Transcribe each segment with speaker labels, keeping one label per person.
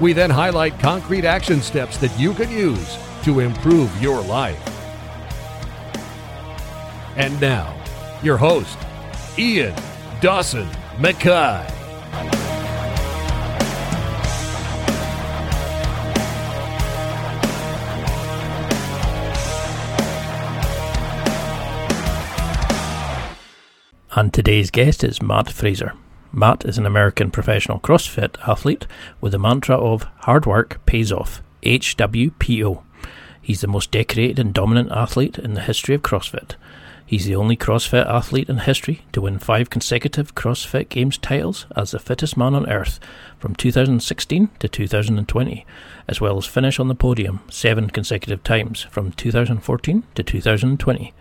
Speaker 1: We then highlight concrete action steps that you can use to improve your life. And now, your host, Ian Dawson McKay.
Speaker 2: And today's guest is Matt Fraser. Matt is an American professional CrossFit athlete with the mantra of hard work pays off, HWPO. He's the most decorated and dominant athlete in the history of CrossFit. He's the only CrossFit athlete in history to win five consecutive CrossFit Games titles as the fittest man on earth from 2016 to 2020, as well as finish on the podium seven consecutive times from 2014 to 2020.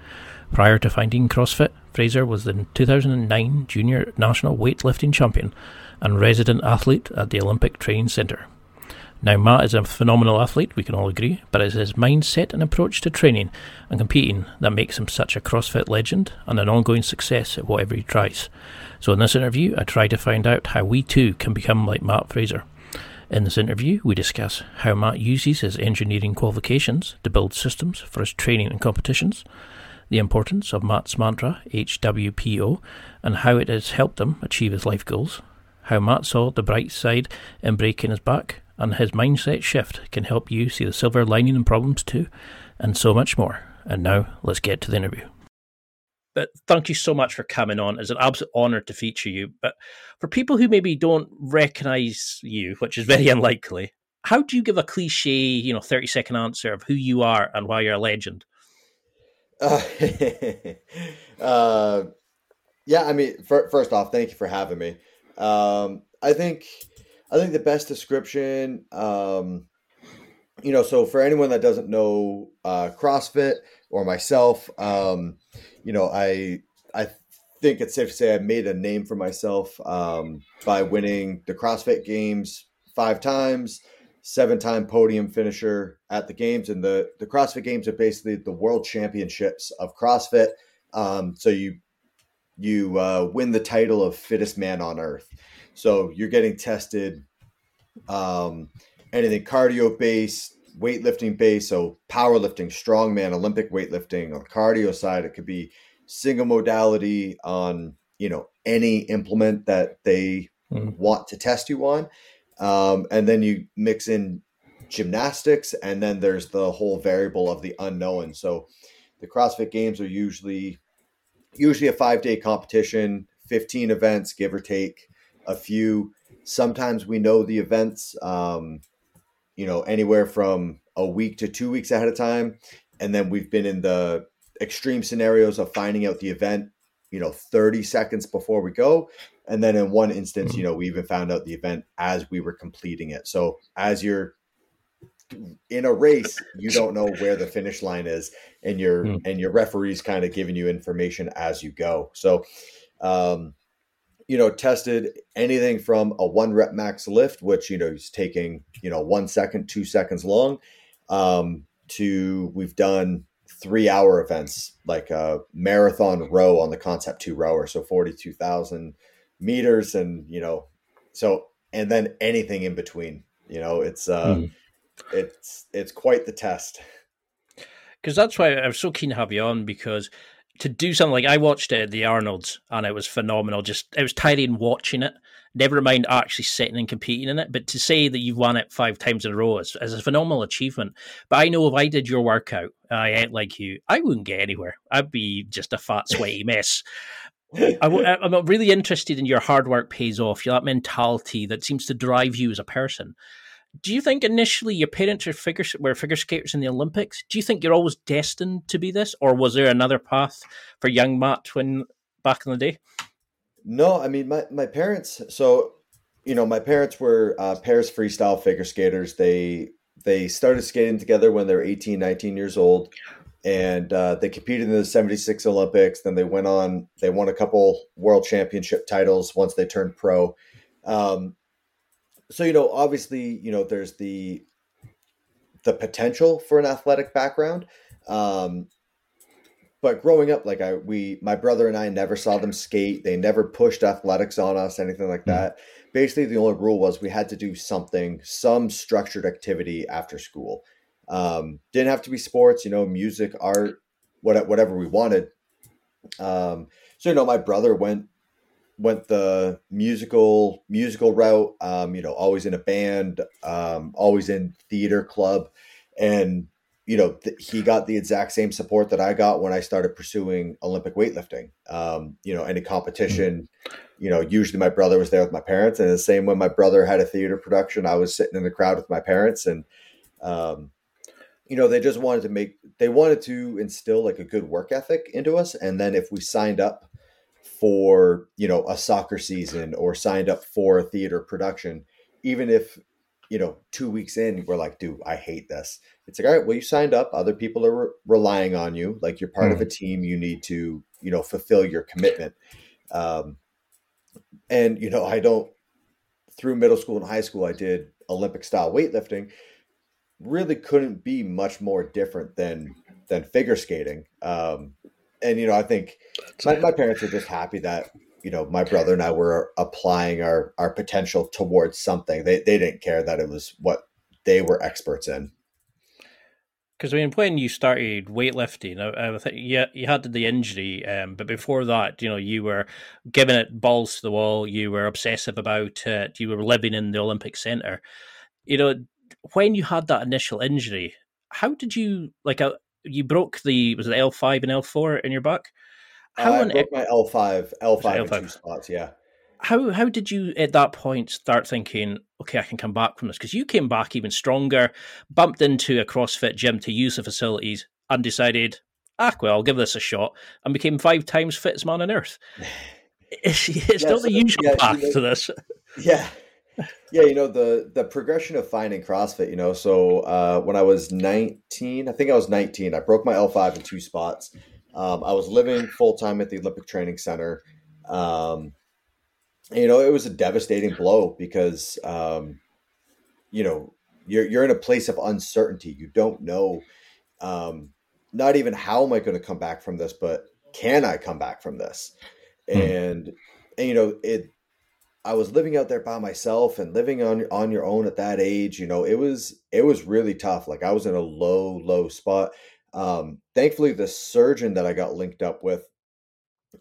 Speaker 2: Prior to finding CrossFit, Fraser was the 2009 Junior National Weightlifting Champion and resident athlete at the Olympic Training Centre. Now, Matt is a phenomenal athlete, we can all agree, but it's his mindset and approach to training and competing that makes him such a CrossFit legend and an ongoing success at whatever he tries. So, in this interview, I try to find out how we too can become like Matt Fraser. In this interview, we discuss how Matt uses his engineering qualifications to build systems for his training and competitions the importance of Matt's mantra, HWPO, and how it has helped him achieve his life goals, how Matt saw the bright side in breaking his back, and his mindset shift can help you see the silver lining in problems too, and so much more. And now, let's get to the interview. But thank you so much for coming on. It's an absolute honour to feature you. But for people who maybe don't recognise you, which is very unlikely, how do you give a cliche, you know, 30 second answer of who you are and why you're a legend?
Speaker 3: Uh, yeah, I mean, for, first off, thank you for having me. Um, I think, I think the best description, um, you know, so for anyone that doesn't know uh, CrossFit or myself, um, you know, I I think it's safe to say I made a name for myself um, by winning the CrossFit Games five times seven time podium finisher at the games. And the, the CrossFit games are basically the world championships of CrossFit. Um, so you, you uh, win the title of fittest man on earth. So you're getting tested, um, anything cardio based, weightlifting based. So powerlifting, strongman, Olympic weightlifting on the cardio side, it could be single modality on, you know, any implement that they mm. want to test you on. Um, and then you mix in gymnastics, and then there's the whole variable of the unknown. So the CrossFit Games are usually usually a five day competition, 15 events, give or take a few. Sometimes we know the events, um, you know, anywhere from a week to two weeks ahead of time. And then we've been in the extreme scenarios of finding out the event, you know, 30 seconds before we go. And then in one instance, you know, we even found out the event as we were completing it. So as you're in a race, you don't know where the finish line is, and your mm. and your referee's kind of giving you information as you go. So, um, you know, tested anything from a one rep max lift, which you know is taking you know one second, two seconds long, um, to we've done three hour events like a marathon row on the Concept2 rower, so forty two thousand meters and you know so and then anything in between you know it's uh mm. it's it's quite the test.
Speaker 2: Because that's why i was so keen to have you on because to do something like i watched it at the arnolds and it was phenomenal just it was tiring watching it. Never mind actually sitting and competing in it but to say that you've won it five times in a row is, is a phenomenal achievement. But i know if i did your workout i ate like you i wouldn't get anywhere. I'd be just a fat sweaty mess I, am really interested in your hard work pays off, that mentality that seems to drive you as a person. Do you think initially your parents were figure, were figure skaters in the Olympics? Do you think you're always destined to be this, or was there another path for young Matt when back in the day?
Speaker 3: No, I mean my my parents. So you know, my parents were uh, pairs freestyle figure skaters. They they started skating together when they were 18, 19 years old, and uh, they competed in the 76 Olympics. Then they went on, they won a couple world championship titles once they turned pro. Um, so, you know, obviously, you know, there's the the potential for an athletic background. Um, but growing up, like I, we, my brother and I never saw them skate. They never pushed athletics on us, anything like hmm. that. Basically, the only rule was we had to do something, some structured activity after school. Um, didn't have to be sports, you know, music, art, what, whatever we wanted. Um, so you know, my brother went went the musical musical route. Um, you know, always in a band, um, always in theater club, and you know, th- he got the exact same support that I got when I started pursuing Olympic weightlifting. Um, you know, any competition, you know, usually my brother was there with my parents, and the same when my brother had a theater production, I was sitting in the crowd with my parents, and um, you know, they just wanted to make, they wanted to instill like a good work ethic into us, and then if we signed up for you know a soccer season or signed up for a theater production, even if you know, two weeks in, we're like, dude, I hate this. It's like, all right, well, you signed up. Other people are re- relying on you. Like you're part mm. of a team. You need to, you know, fulfill your commitment. Um, and, you know, I don't, through middle school and high school, I did Olympic style weightlifting. Really couldn't be much more different than, than figure skating. Um, and, you know, I think my, my parents were just happy that you know my brother and I were applying our our potential towards something. They they didn't care that it was what they were experts in.
Speaker 2: Because I mean, when you started weightlifting, I, I think you you had the injury, um, but before that, you know, you were giving it balls to the wall. You were obsessive about it. You were living in the Olympic Center. You know, when you had that initial injury, how did you like? Uh, you broke the was it L five and L four in your back?
Speaker 3: How uh, I broke my L five, L five two spots. Yeah.
Speaker 2: How how did you at that point start thinking, okay, I can come back from this? Because you came back even stronger, bumped into a CrossFit gym to use the facilities, and decided, ah, well, I'll give this a shot, and became five times fittest man on earth. It's, it's yeah, not so, the usual yeah, path you know, to this.
Speaker 3: Yeah, yeah, you know the the progression of finding CrossFit. You know, so uh, when I was nineteen, I think I was nineteen, I broke my L five in two spots. Um, I was living full time at the Olympic Training Center. Um, you know, it was a devastating blow because, um, you know, you're you're in a place of uncertainty. You don't know, um, not even how am I going to come back from this, but can I come back from this? Hmm. And, and you know, it. I was living out there by myself and living on on your own at that age. You know, it was it was really tough. Like I was in a low low spot. Um, thankfully, the surgeon that I got linked up with,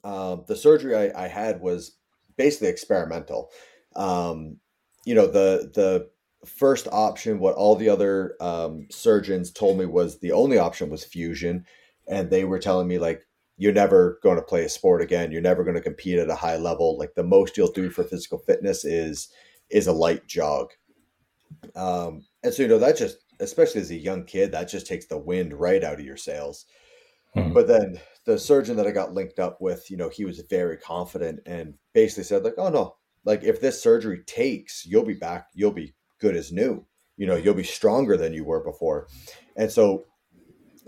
Speaker 3: um, the surgery I, I, had was basically experimental. Um, you know, the the first option, what all the other um, surgeons told me was the only option was fusion, and they were telling me like you're never going to play a sport again. You're never going to compete at a high level. Like the most you'll do for physical fitness is is a light jog. Um, and so you know that just especially as a young kid, that just takes the wind right out of your sails. Mm-hmm. But then the surgeon that I got linked up with, you know, he was very confident and basically said, like, oh no, like if this surgery takes, you'll be back, you'll be good as new. You know, you'll be stronger than you were before. And so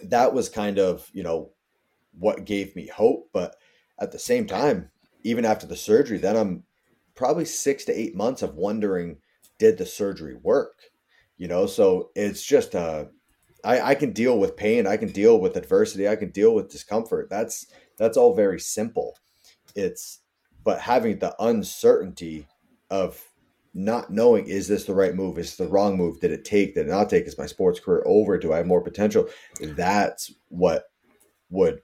Speaker 3: that was kind of, you know, what gave me hope. But at the same time, even after the surgery, then I'm probably six to eight months of wondering, did the surgery work? you know so it's just uh I, I can deal with pain i can deal with adversity i can deal with discomfort. That's that's all very simple. It's but having the uncertainty of not knowing is this the right move? Is the wrong move? Did it take did it not take? Is my sports career over? Do i have more potential? That's what would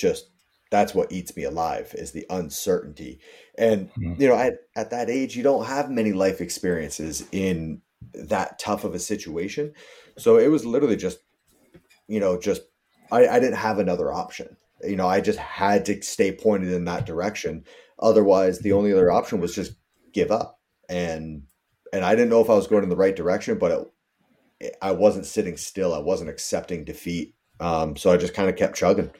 Speaker 3: just that's what eats me alive is the uncertainty and mm-hmm. you know at, at that age you don't have many life experiences in that tough of a situation. So it was literally just, you know, just I, I didn't have another option. You know, I just had to stay pointed in that direction. Otherwise, the only other option was just give up. And and I didn't know if I was going in the right direction, but it, it, I wasn't sitting still. I wasn't accepting defeat. Um, so I just kind of kept chugging.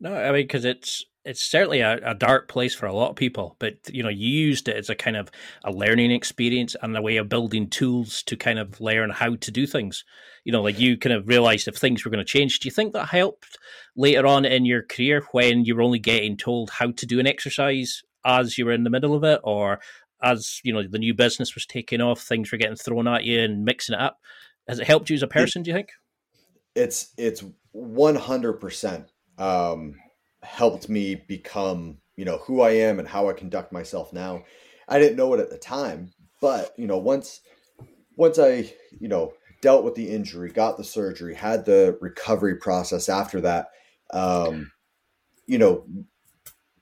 Speaker 2: No, I mean, because it's it's certainly a, a, dark place for a lot of people, but you know, you used it as a kind of a learning experience and a way of building tools to kind of learn how to do things. You know, like you kind of realized if things were going to change. Do you think that helped later on in your career when you were only getting told how to do an exercise as you were in the middle of it, or as you know the new business was taking off, things were getting thrown at you and mixing it up? Has it helped you as a person? do you think?
Speaker 3: It's it's one hundred percent um, helped me become you know who I am and how I conduct myself now. I didn't know it at the time, but you know once once I you know dealt with the injury, got the surgery, had the recovery process after that, um, you know,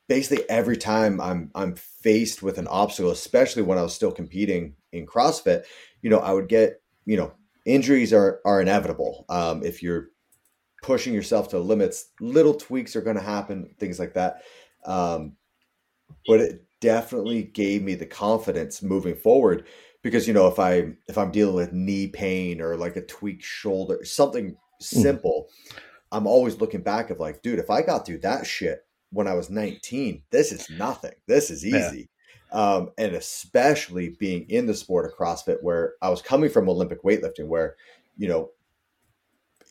Speaker 3: basically every time I'm I'm faced with an obstacle, especially when I was still competing in CrossFit, you know, I would get you know injuries are are inevitable. Um, if you're pushing yourself to limits, little tweaks are going to happen, things like that. Um, but it definitely gave me the confidence moving forward because you know if I if I'm dealing with knee pain or like a tweaked shoulder, something hmm. simple, mm. I'm always looking back of like, dude, if I got through that shit when I was 19, this is nothing. This is easy. Yeah. Um, and especially being in the sport of CrossFit, where I was coming from Olympic weightlifting, where you know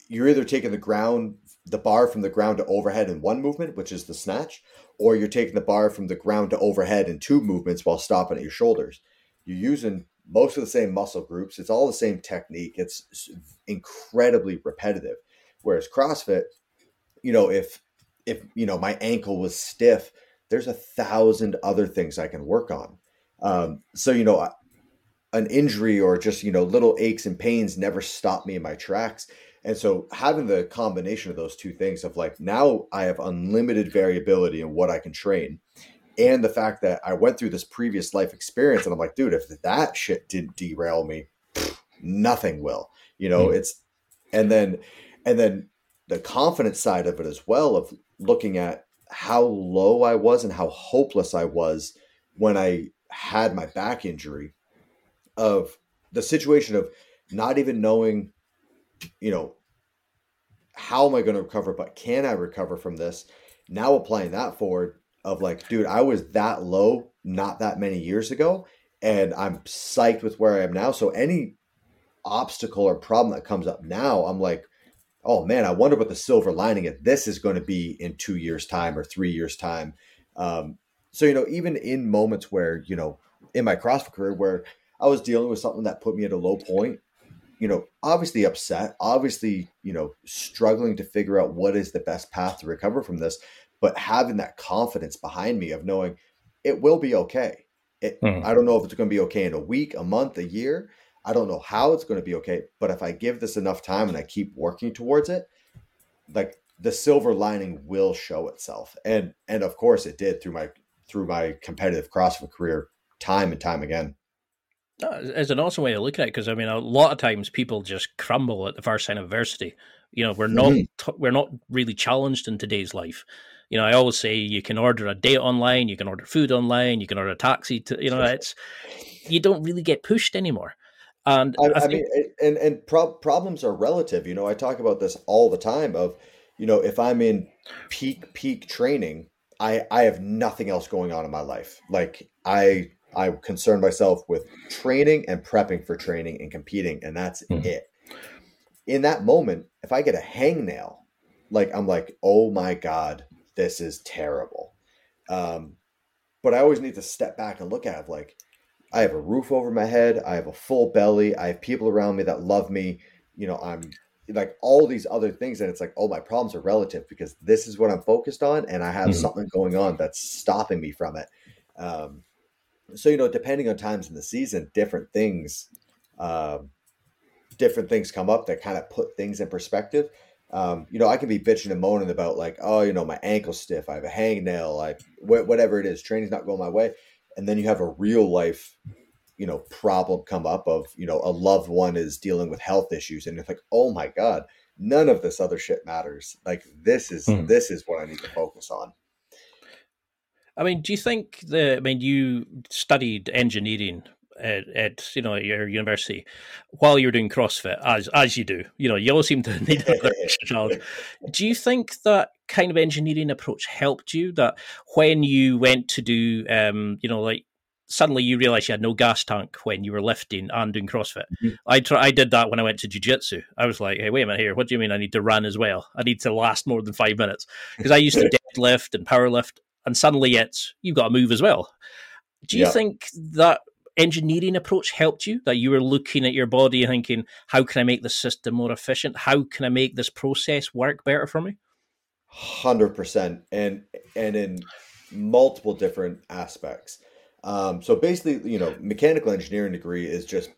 Speaker 3: you're either taking the ground, the bar from the ground to overhead in one movement, which is the snatch, or you're taking the bar from the ground to overhead in two movements while stopping at your shoulders. You're using most of the same muscle groups. It's all the same technique. It's incredibly repetitive. Whereas CrossFit, you know, if if you know my ankle was stiff, there's a thousand other things I can work on. Um, so you know, an injury or just you know little aches and pains never stop me in my tracks. And so having the combination of those two things of like now I have unlimited variability in what I can train. And the fact that I went through this previous life experience and I'm like, dude, if that shit didn't derail me, nothing will. You know, mm. it's and then and then the confidence side of it as well of looking at how low I was and how hopeless I was when I had my back injury of the situation of not even knowing you know, how am I going to recover? But can I recover from this? Now applying that forward of like, dude, I was that low not that many years ago, and I'm psyched with where I am now. So any obstacle or problem that comes up now, I'm like, oh man, I wonder what the silver lining of this is going to be in two years' time or three years' time. Um, so you know, even in moments where you know, in my CrossFit career, where I was dealing with something that put me at a low point, you know, obviously upset, obviously, you know, struggling to figure out what is the best path to recover from this, but having that confidence behind me of knowing it will be okay. It, mm. I don't know if it's going to be okay in a week, a month, a year. I don't know how it's going to be okay, but if I give this enough time and I keep working towards it, like the silver lining will show itself. And and of course it did through my through my competitive CrossFit career time and time again.
Speaker 2: It's an awesome way to look at it because I mean, a lot of times people just crumble at the first sign of adversity. You know, we're not mm-hmm. we're not really challenged in today's life. You know, I always say you can order a date online, you can order food online, you can order a taxi. To you know, it's you don't really get pushed anymore. And
Speaker 3: I, I, I mean, and and pro- problems are relative. You know, I talk about this all the time. Of you know, if I'm in peak peak training, I I have nothing else going on in my life. Like I I concern myself with training and prepping for training and competing, and that's mm-hmm. it. In that moment, if I get a hangnail, like I'm like, oh my god, this is terrible. Um, but I always need to step back and look at it like I have a roof over my head, I have a full belly, I have people around me that love me. You know, I'm like all these other things, and it's like, oh, my problems are relative because this is what I'm focused on, and I have mm-hmm. something going on that's stopping me from it. Um, so you know depending on times in the season different things um, different things come up that kind of put things in perspective. Um, you know i can be bitching and moaning about like oh you know my ankle stiff i have a hangnail i wh- whatever it is training's not going my way. And then you have a real life you know problem come up of you know a loved one is dealing with health issues and it's like oh my god none of this other shit matters. Like this is mm. this is what i need to focus on
Speaker 2: I mean, do you think the? I mean, you studied engineering at, at, you know your university while you're doing CrossFit, as as you do. You know, you all seem to need a challenge. Do you think that kind of engineering approach helped you? That when you went to do, um, you know, like suddenly you realize you had no gas tank when you were lifting and doing CrossFit. Mm-hmm. I try, I did that when I went to jiu-jitsu. I was like, hey, wait a minute here. What do you mean I need to run as well? I need to last more than five minutes because I used to deadlift and power lift, and suddenly it's you've got to move as well. Do you yeah. think that engineering approach helped you? That you were looking at your body and thinking, how can I make the system more efficient? How can I make this process work better for me?
Speaker 3: Hundred percent, and and in multiple different aspects. Um, so basically, you know, mechanical engineering degree is just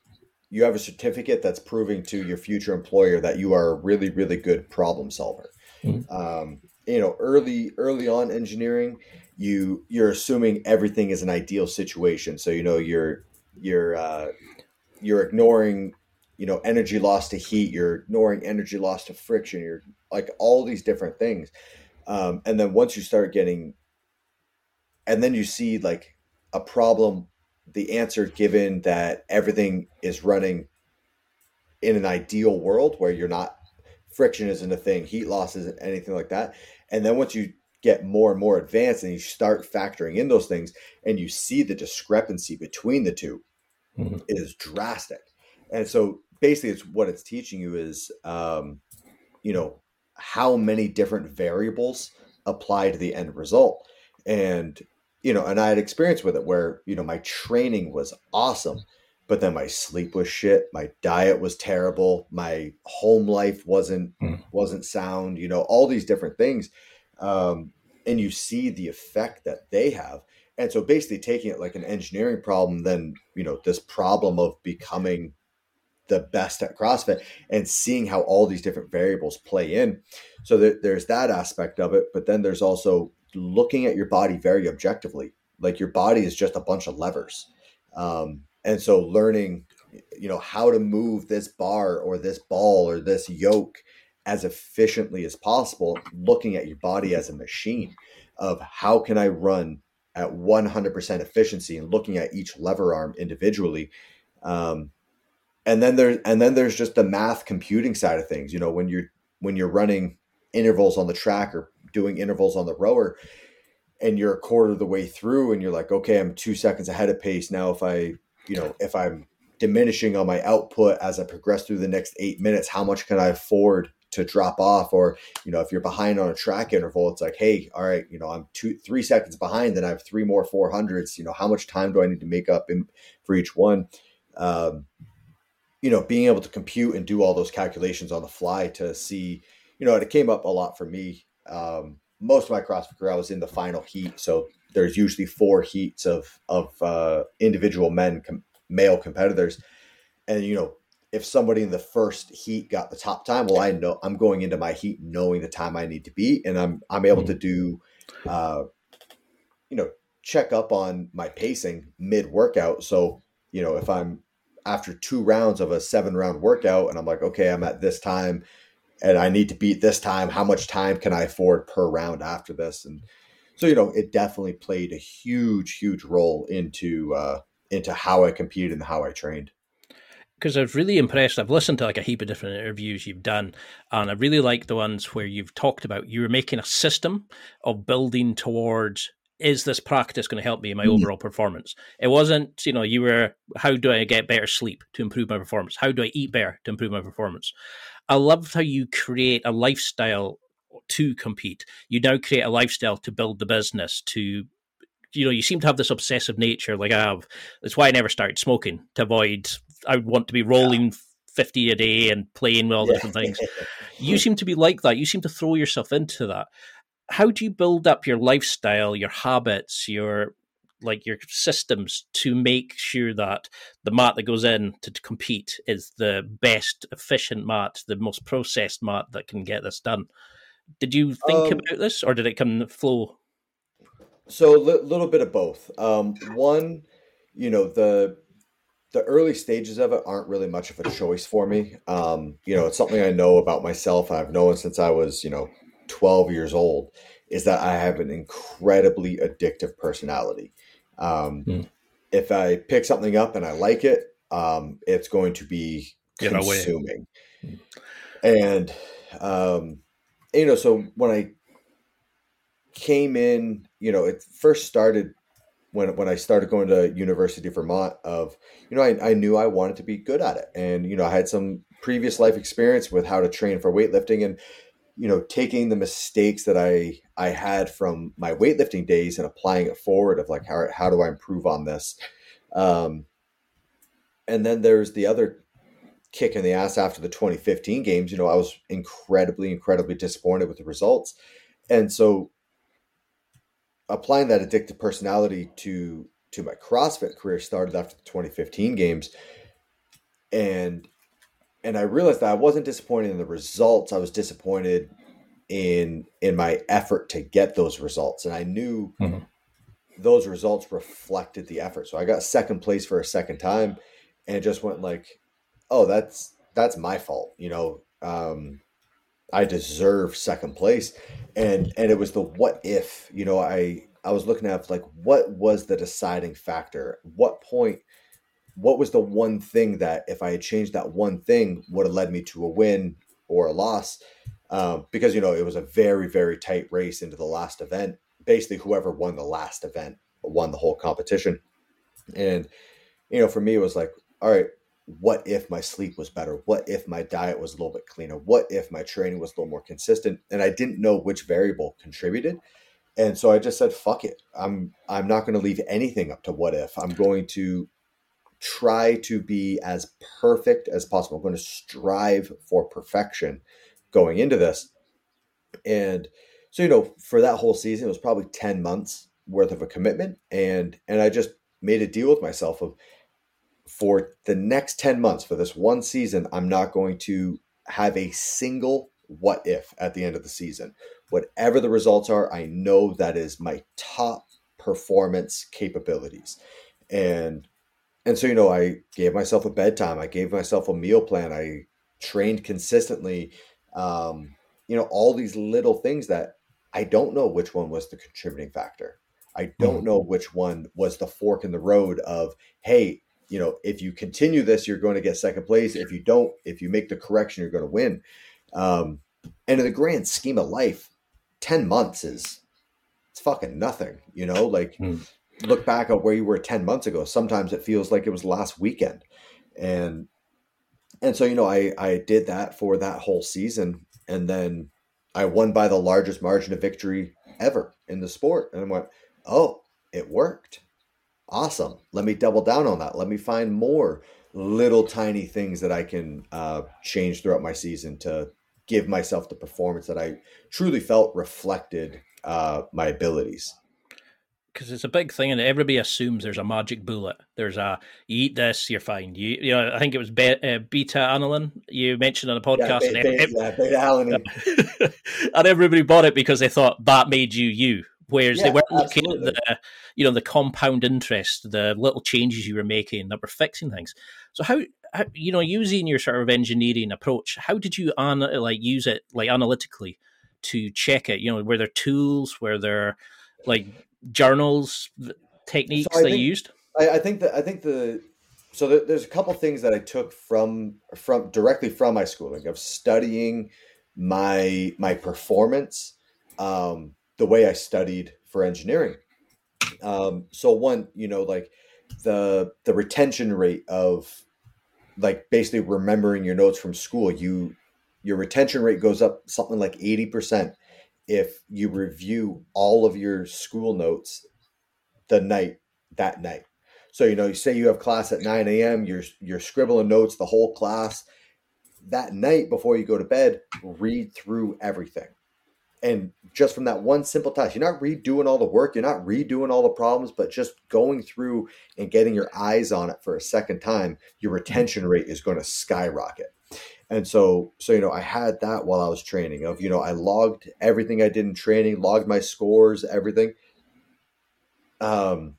Speaker 3: you have a certificate that's proving to your future employer that you are a really, really good problem solver. Mm-hmm. Um, you know, early early on engineering, you you're assuming everything is an ideal situation. So you know you're you're uh, you're ignoring you know energy loss to heat. You're ignoring energy loss to friction. You're like all these different things. Um, and then once you start getting, and then you see like a problem, the answer given that everything is running in an ideal world where you're not friction isn't a thing, heat loss isn't anything like that. And then once you get more and more advanced and you start factoring in those things and you see the discrepancy between the 2 mm-hmm. it is drastic. And so basically it's what it's teaching you is um, you know how many different variables apply to the end result. And you know, and I had experience with it where, you know, my training was awesome, but then my sleep was shit, my diet was terrible, my home life wasn't mm. wasn't sound, you know, all these different things. Um, and you see the effect that they have. And so basically taking it like an engineering problem, then, you know, this problem of becoming the best at CrossFit and seeing how all these different variables play in. So there, there's that aspect of it, but then there's also looking at your body very objectively. Like your body is just a bunch of levers. Um, and so learning, you know, how to move this bar or this ball or this yoke as efficiently as possible, looking at your body as a machine of how can I run at 100% efficiency and looking at each lever arm individually. Um, and then there, and then there's just the math computing side of things. You know, when you're when you're running intervals on the track or doing intervals on the rower and you're a quarter of the way through and you're like okay i'm two seconds ahead of pace now if i you know if i'm diminishing on my output as i progress through the next eight minutes how much can i afford to drop off? Or you know if you're behind on a track interval it's like hey all right you know i'm two three seconds behind and i have three more 400s you know how much time do i need to make up in, for each one? Um, you know being able to compute and do all those calculations on the fly to see you know it came up a lot for me. Um, most of my CrossFit career, I was in the final heat. So there's usually four heats of of uh, individual men, com- male competitors, and you know if somebody in the first heat got the top time, well, I know I'm going into my heat knowing the time I need to beat, and I'm I'm able mm-hmm. to do, uh, you know, check up on my pacing mid workout. So you know if I'm after two rounds of a seven round workout, and I'm like, okay, I'm at this time and I need to beat this time. How much time can I afford per round after this? And so, you know, it definitely played a huge, huge role into uh, into how I competed and how I trained.
Speaker 2: Because I was really impressed. I've listened to like a heap of different interviews you've done, and I really like the ones where you've talked about you were making a system of building towards is this practice going to help me in my mm. overall performance? It wasn't, you know, you were, how do I get better sleep to improve my performance? How do I eat better to improve my performance? I love how you create a lifestyle to compete. You now create a lifestyle to build the business, to you know, you seem to have this obsessive nature like ah, I have. That's why I never started smoking to avoid I would want to be rolling yeah. 50 a day and playing with all yeah. different things. you seem to be like that. You seem to throw yourself into that. How do you build up your lifestyle, your habits, your like your systems to make sure that the Matt that goes in to, to, compete is the best efficient Matt, the most processed Matt that can get this done. Did you think um, about this, or did it come flow?
Speaker 3: So a li- little bit of both. Um, one, you know the the early stages of it aren't really much of a choice for me. Um, you know, it's something I know about myself. I've known since I was, you know, 12 years old is that I have an incredibly addictive personality. Um, mm. If I pick something up and I like it, um, it's going to be consuming. Mm. And, um, you know, so when I came in, you know, it first started when when I started going to University of Vermont. Of you know, I, I knew I wanted to be good at it, and you know, I had some previous life experience with how to train for weightlifting, and you know, taking the mistakes that I I had from my weightlifting days and applying it forward. Of like, how how do I improve on this? Um, and then there's the other kick in the ass after the 2015 games. You know, I was incredibly, incredibly disappointed with the results. And so applying that addictive personality to to my CrossFit career started after the 2015 games. And and I realized that I wasn't disappointed in the results. I was disappointed in in my effort to get those results. And I knew mm-hmm. those results reflected the effort. So I got second place for a second time and it just went like, oh, that's that's my fault. You know, um, I deserve second place, and and it was the what if. You know, I I was looking at like what was the deciding factor? What point? What was the one thing that if I had changed that one thing would have led me to a win or a loss? Um, because you know it was a very very tight race into the last event. Basically, whoever won the last event won the whole competition, and you know for me it was like, all right, what if my sleep was better? What if my diet was a little bit cleaner? What if my training was a little more consistent? And I didn't know which variable contributed. And so I just said, fuck it. I'm I'm not going to leave anything up to what if. I'm going to try to be as perfect as possible. I'm going to strive for perfection going into this. And so, you know, for that whole season, it was probably 10 months worth of a commitment. And and I just made a deal with myself of for the next 10 months, for this one season, I'm not going to have a single what if at the end of the season. Whatever the results are, I know that is my top performance capabilities. And and so you know, I gave myself a bedtime, I gave myself a meal plan, I trained consistently. Um, you know, all these little things that I don't know which one was the contributing factor. I don't mm-hmm. know which one was the fork in the road of, hey, you know, if you continue this, you're going to get second place. If you don't, if you make the correction, you're going to win. Um, and in the grand scheme of life, 10 months is it's fucking nothing, you know, like mm. Look back at where you were 10 months ago. Sometimes it feels like it was last weekend. And, and so, you know, I, I did that for that whole season. And then I won by the largest margin of victory ever in the sport. And I went, oh, it worked awesome. Let me double down on that. Let me find more little tiny things that I can uh, change throughout my season to give myself the performance that I truly felt reflected uh, my abilities.
Speaker 2: Because it's a big thing, and everybody assumes there's a magic bullet. There's a you eat this, you're fine. You, you know, I think it was be, uh, beta alanine you mentioned on the podcast, yeah, beta, and, yeah, beta and everybody bought it because they thought that made you you Whereas yeah, they weren't looking at the, you know, the compound interest, the little changes you were making that were fixing things. So how, how you know, using your sort of engineering approach, how did you an, like use it like analytically to check it? You know, were there tools, were there like journals, techniques so that think, used?
Speaker 3: I, I, think that I think the so there, there's a couple things that I took from from directly from my schooling of studying my my performance. Um, the way I studied for engineering. Um, so one, you know, like the the retention rate of like basically remembering your notes from school, you your retention rate goes up something like 80% if you review all of your school notes the night that night. So you know, you say you have class at 9 a.m., you're you're scribbling notes the whole class. That night before you go to bed, read through everything and just from that one simple task you're not redoing all the work you're not redoing all the problems but just going through and getting your eyes on it for a second time your retention rate is going to skyrocket and so so you know i had that while i was training of you know i logged everything i did in training logged my scores everything um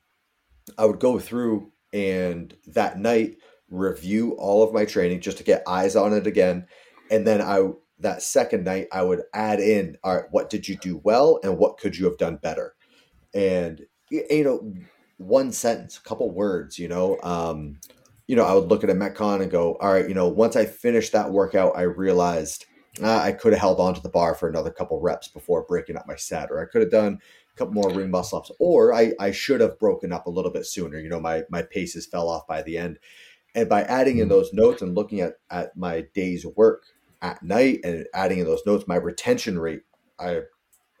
Speaker 3: i would go through and that night review all of my training just to get eyes on it again and then i that second night, I would add in, all right, what did you do well and what could you have done better? And, you know, one sentence, a couple words, you know, um, you know, I would look at a Metcon and go, all right, you know, once I finished that workout, I realized uh, I could have held on to the bar for another couple reps before breaking up my set, or I could have done a couple more ring muscle ups, or I, I should have broken up a little bit sooner. You know, my my paces fell off by the end. And by adding in mm-hmm. those notes and looking at, at my day's work at night and adding in those notes, my retention rate, I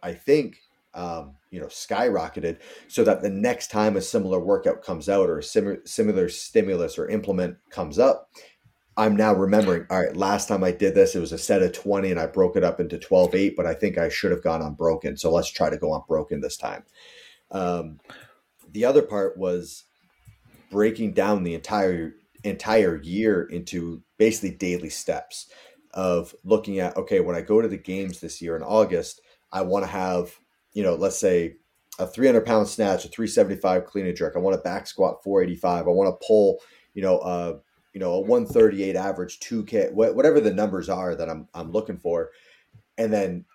Speaker 3: I think um, you know, skyrocketed so that the next time a similar workout comes out or a similar similar stimulus or implement comes up, I'm now remembering, all right, last time I did this, it was a set of 20 and I broke it up into 12 8, but I think I should have gone unbroken. So let's try to go unbroken this time. Um, the other part was breaking down the entire entire year into basically daily steps of looking at okay when i go to the games this year in august i want to have you know let's say a 300 pound snatch a 375 clean and jerk. I want a back squat 485 i want to pull you know uh you know a 138 average 2k whatever the numbers are that i'm i'm looking for. And then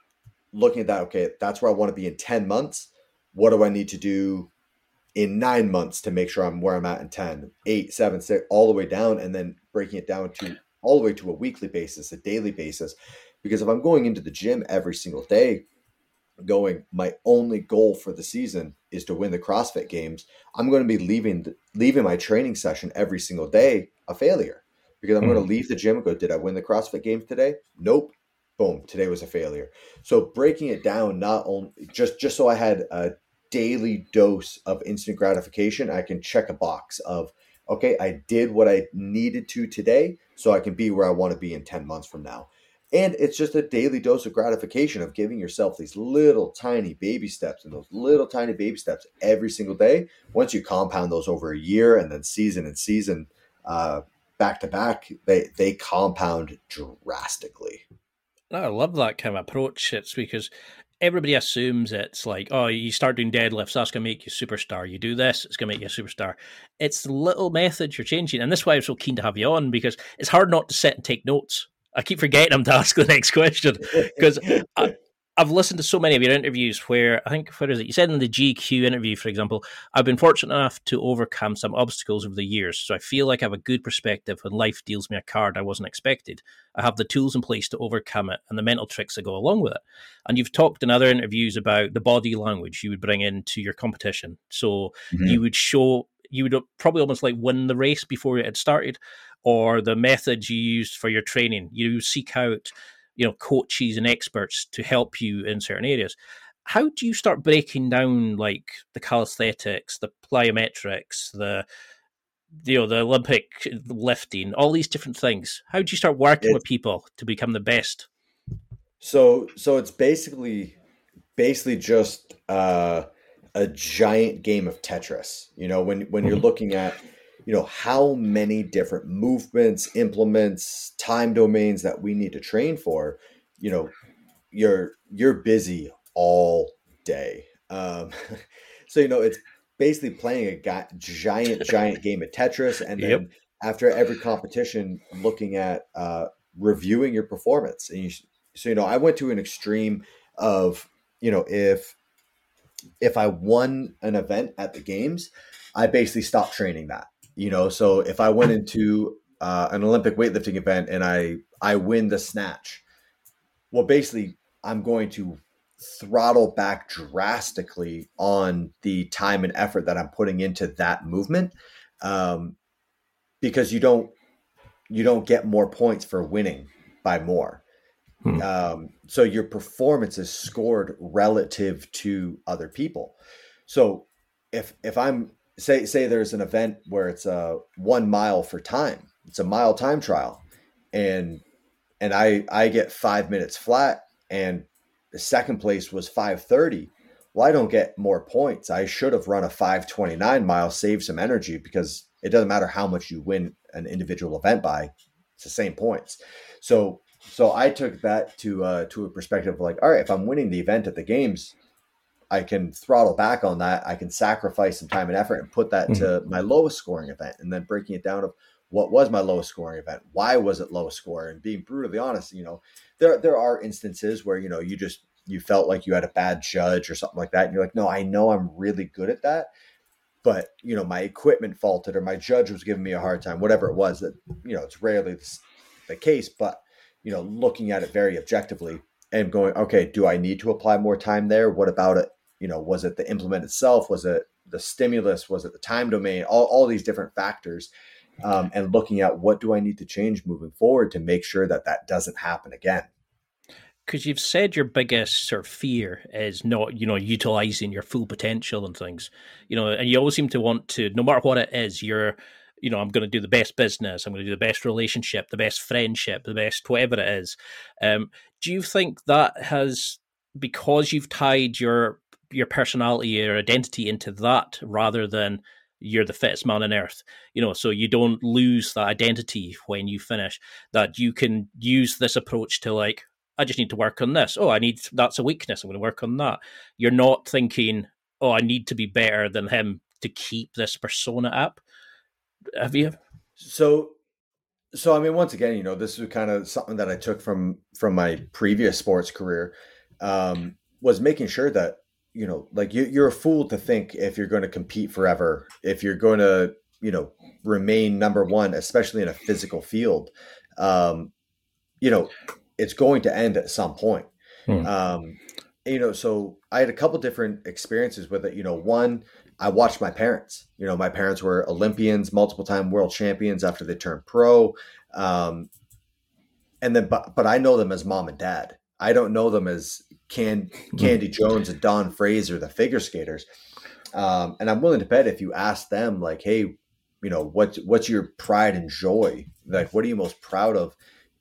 Speaker 3: looking at that okay that's where i want to be in 10 months. What do i need to do in nine months to make sure i'm where i'm at in 10 8 7 6 all the way down and then breaking it down to all the way to a weekly basis a daily basis. Because if i'm going into the gym every single day going my only goal for the season is to win the CrossFit games, I'm going to be leaving leaving my training session every single day a failure because I'm mm-hmm. going to leave the gym and go, did I win the CrossFit games today? Nope. Boom, today was a failure. So breaking it down not only just just so I had a daily dose of instant gratification, I can check a box of okay, I did what I needed to today so I can be where I want to be in 10 months from now. And it's just a daily dose of gratification of giving yourself these little tiny baby steps and those little tiny baby steps every single day. Once you compound those over a year and then season and season uh, back to back, they they compound drastically.
Speaker 2: I love that kind of approach. It's because everybody assumes it's like, oh, you start doing deadlifts, that's going to make you a superstar. You do this, it's going to make you a superstar. It's the little methods you're changing. And this is why I'm so keen to have you on because it's hard not to sit and take notes I keep forgetting I'm to ask the next question because I've listened to so many of your interviews where I think, where is it? You said in the GQ interview, for example, I've been fortunate enough to overcome some obstacles over the years. So I feel like I have a good perspective when life deals me a card I wasn't expected. I have the tools in place to overcome it and the mental tricks that go along with it. And you've talked in other interviews about the body language you would bring into your competition. So mm-hmm. you would show, you would probably almost like win the race before it had started or the methods you used for your training. You seek out, you know, coaches and experts to help you in certain areas. How do you start breaking down like the calisthenics, the plyometrics, the you know the Olympic lifting, all these different things? How do you start working it's, with people to become the best?
Speaker 3: So, so it's basically basically just uh, a giant game of Tetris. You know, when when you're mm-hmm. looking at you know how many different movements implements time domains that we need to train for you know you're you're busy all day. Um, so you know it's basically playing a giant giant game of tetris and then yep. after every competition looking at uh, reviewing your performance. And you, so you know i went to an extreme of you know if if i won an event at the games i basically stopped training that you know, so if I went into uh, an Olympic weightlifting event and I I win the snatch, well, basically I'm going to throttle back drastically on the time and effort that I'm putting into that movement, um, because you don't you don't get more points for winning by more. Hmm. Um, so your performance is scored relative to other people. So if if I'm say say there's an event where it's a one mile for time. It's a mile time trial. And and i i get five minutes flat and the second place was 530 well i don't get more points. I should have run a 529 mile save some energy because it doesn't matter how much you win an individual event by it's the same points. So so i took that to uh to a perspective of like all right if i'm winning the event at the games I can throttle back on that. I can sacrifice some time and effort and put that mm-hmm. to my lowest scoring event, and then breaking it down of what was my lowest scoring event, why was it lowest score, and being brutally honest. You know, there there are instances where you know you just you felt like you had a bad judge or something like that, and you're like, no, I know I'm really good at that, but you know my equipment faulted or my judge was giving me a hard time, whatever it was. That you know it's rarely the case, but you know, looking at it very objectively and going, okay, do I need to apply more time there? What about it? You know, was it the implement itself? Was it the stimulus? Was it the time domain? All, all these different factors. Um, and looking at what do I need to change moving forward to make sure that that doesn't happen again
Speaker 2: because you've said your biggest sort of fear is not you know utilizing your full potential and things you know and you always seem to want to no matter what it is you're you know i'm going to do the best business i'm going to do the best relationship the best friendship the best whatever it is um, do you think that has because you've tied your your personality your identity into that rather than you're the fittest man on earth you know so you don't lose that identity when you finish that you can use this approach to like I just need to work on this. Oh, I need that's a weakness. I'm going to work on that. You're not thinking, oh, I need to be better than him to keep this persona up. Have you?
Speaker 3: So, so I mean, once again, you know, this is kind of something that I took from from my previous sports career. Um, was making sure that you know, like you, you're a fool to think if you're going to compete forever, if you're going to, you know, remain number one, especially in a physical field. Um, you know, it's going to end at some point. Hmm. Um, you know, so I had a couple different experiences with it. You know, one, I watched my parents. You know, my parents were Olympians, multiple time world champions after they turned pro. Um, and then, but, but I know them as mom and dad. I don't know them as Can, hmm. Candy Jones and Don Fraser, the figure skaters. Um, and I'm willing to bet if you ask them, like, hey, you know, what's what's your pride and joy? Like, what are you most proud of?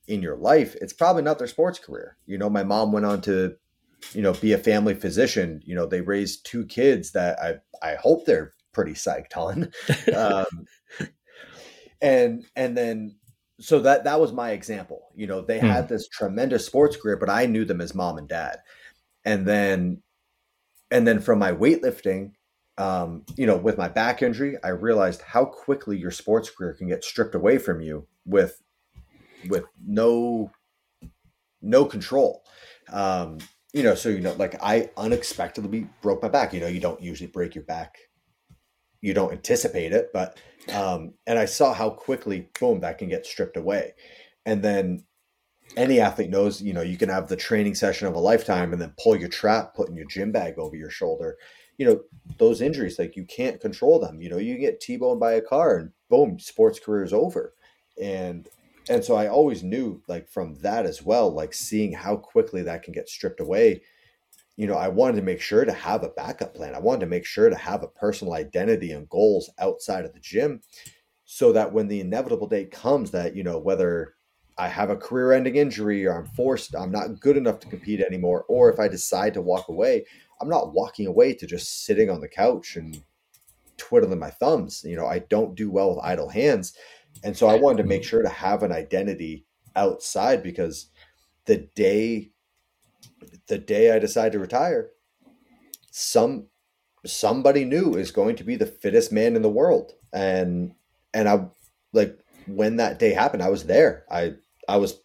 Speaker 3: in your life, it's probably not their sports career. You know, my mom went on to, you know, be a family physician. You know, they raised two kids that I I hope they're pretty psyched on. um, and and then so that that was my example. You know, they hmm. had this tremendous sports career, but I knew them as mom and dad. And then and then from my weightlifting, um, you know, with my back injury, I realized how quickly your sports career can get stripped away from you with with no no control. Um, you know, so you know, like I unexpectedly broke my back. You know, you don't usually break your back. You don't anticipate it, but um, and I saw how quickly, boom, that can get stripped away. And then any athlete knows, you know, you can have the training session of a lifetime and then pull your trap, putting your gym bag over your shoulder. You know, those injuries, like you can't control them. You know, you get T-boned by a car and boom, sports career is over. And and so I always knew like from that as well, like seeing how quickly that can get stripped away. You know, I wanted to make sure to have a backup plan. I wanted to make sure to have a personal identity and goals outside of the gym so that when the inevitable day comes that, you know, whether I have a career ending injury or I'm forced, I'm not good enough to compete anymore, or if I decide to walk away, I'm not walking away to just sitting on the couch and twiddling my thumbs. You know, I don't do well with idle hands. And so I wanted to make sure to have an identity outside because the day the day I decide to retire, some somebody new is going to be the fittest man in the world. And and I like when that day happened, I was there. I I was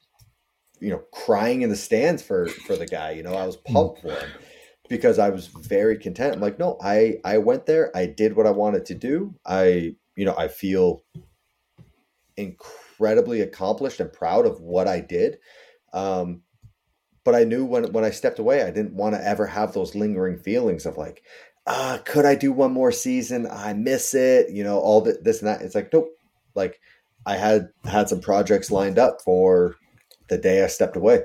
Speaker 3: you know crying in the stands for for the guy. You know, I was hmm. pumped for him because I was very content. I'm like, no, I I went there. I did what I wanted to do. I you know I feel incredibly accomplished and proud of what I did. Um, but I knew when when I stepped away, I didn't want to ever have those lingering feelings of like, uh, could I do one more season? I miss it, you know, all the, this and that. It's like, nope. Like I had had some projects lined up for the day I stepped away.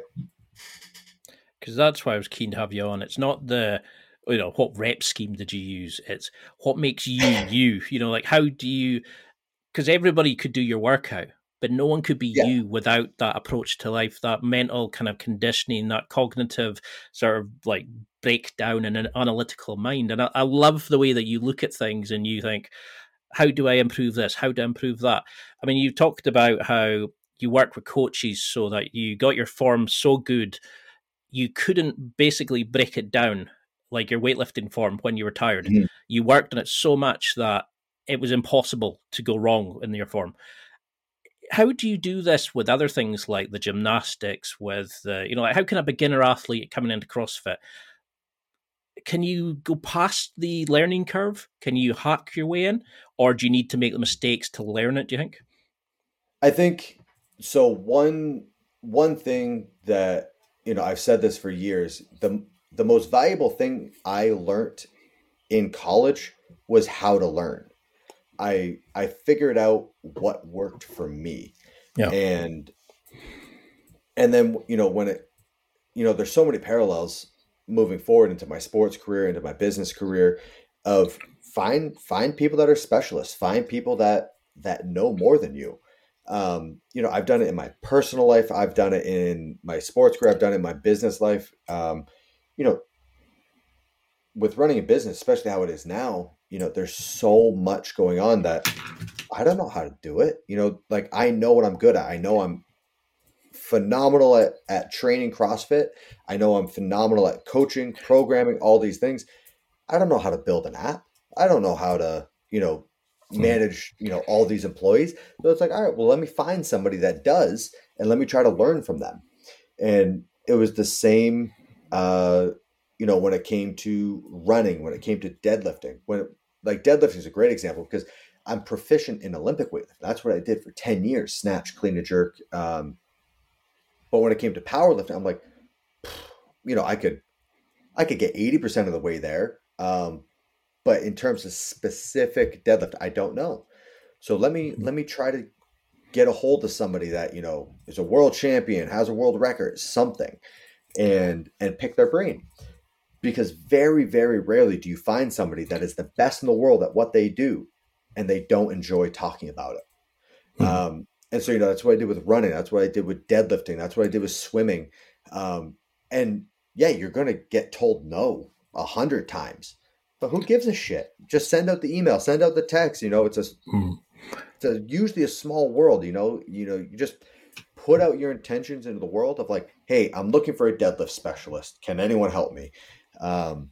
Speaker 2: Because that's why I was keen to have you on. It's not the you know what rep scheme did you use it's what makes you you you know like how do you because everybody could do your workout, but no one could be yeah. you without that approach to life, that mental kind of conditioning, that cognitive sort of like breakdown and an analytical mind. And I, I love the way that you look at things and you think, how do I improve this? How do I improve that? I mean, you talked about how you work with coaches so that you got your form so good you couldn't basically break it down like your weightlifting form when you retired. Mm-hmm. You worked on it so much that it was impossible to go wrong in your form. How do you do this with other things like the gymnastics? With the, you know, like how can a beginner athlete coming into CrossFit can you go past the learning curve? Can you hack your way in, or do you need to make the mistakes to learn it? Do you think?
Speaker 3: I think so. One one thing that you know I've said this for years the the most valuable thing I learned in college was how to learn. I I figured out what worked for me.
Speaker 2: Yeah.
Speaker 3: And and then you know when it you know there's so many parallels moving forward into my sports career into my business career of find find people that are specialists find people that that know more than you. Um, you know i've done it in my personal life i've done it in my sports career i've done it in my business life. Um, you know with running a business especially how it is now you know there's so much going on that i don't know how to do it. You know like i know what i'm good at i know i'm phenomenal at, at training CrossFit. I know I'm phenomenal at coaching, programming, all these things. I don't know how to build an app. I don't know how to, you know, hmm. manage, you know, all these employees. So it's like, all right, well, let me find somebody that does and let me try to learn from them. And it was the same, uh, you know, when it came to running, when it came to deadlifting, when it, like deadlifting is a great example because I'm proficient in Olympic weightlifting. That's what I did for 10 years, snatch, clean and jerk, um, but when it came to powerlifting, I'm like, you know, I could, I could get 80% of the way there. Um, but in terms of specific deadlift, I don't know. So let me, let me try to get a hold of somebody that, you know, is a world champion, has a world record, something, and, and pick their brain because very, very rarely do you find somebody that is the best in the world at what they do and they don't enjoy talking about it. Mm-hmm. Um, and so, you know, that's what I did with running. That's what I did with deadlifting. That's what I did with swimming. Um, and yeah, you're going to get told no a hundred times, but who gives a shit? Just send out the email, send out the text. You know, it's a, mm. it's a usually a small world. You know, you know, you just put out your intentions into the world of like, hey, I'm looking for a deadlift specialist. Can anyone help me? Um,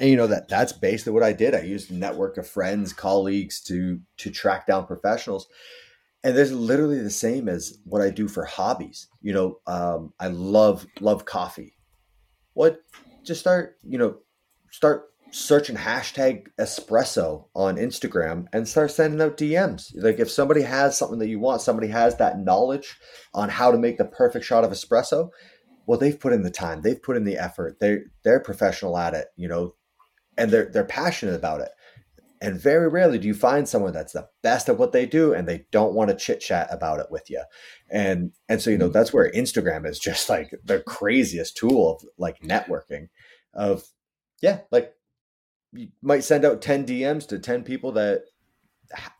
Speaker 3: and you know that that's basically what I did. I used a network of friends, colleagues to to track down professionals and there's literally the same as what I do for hobbies. You know, um, I love love coffee. What? Just start. You know, start searching hashtag espresso on Instagram and start sending out DMs. Like if somebody has something that you want, somebody has that knowledge on how to make the perfect shot of espresso. Well, they've put in the time, they've put in the effort. They they're professional at it, you know, and they're they're passionate about it. And very rarely do you find someone that's the best at what they do and they don't want to chit chat about it with you. And and so you know mm-hmm. that's where Instagram is just like the craziest tool of like networking of yeah, like you might send out 10 DMs to 10 people that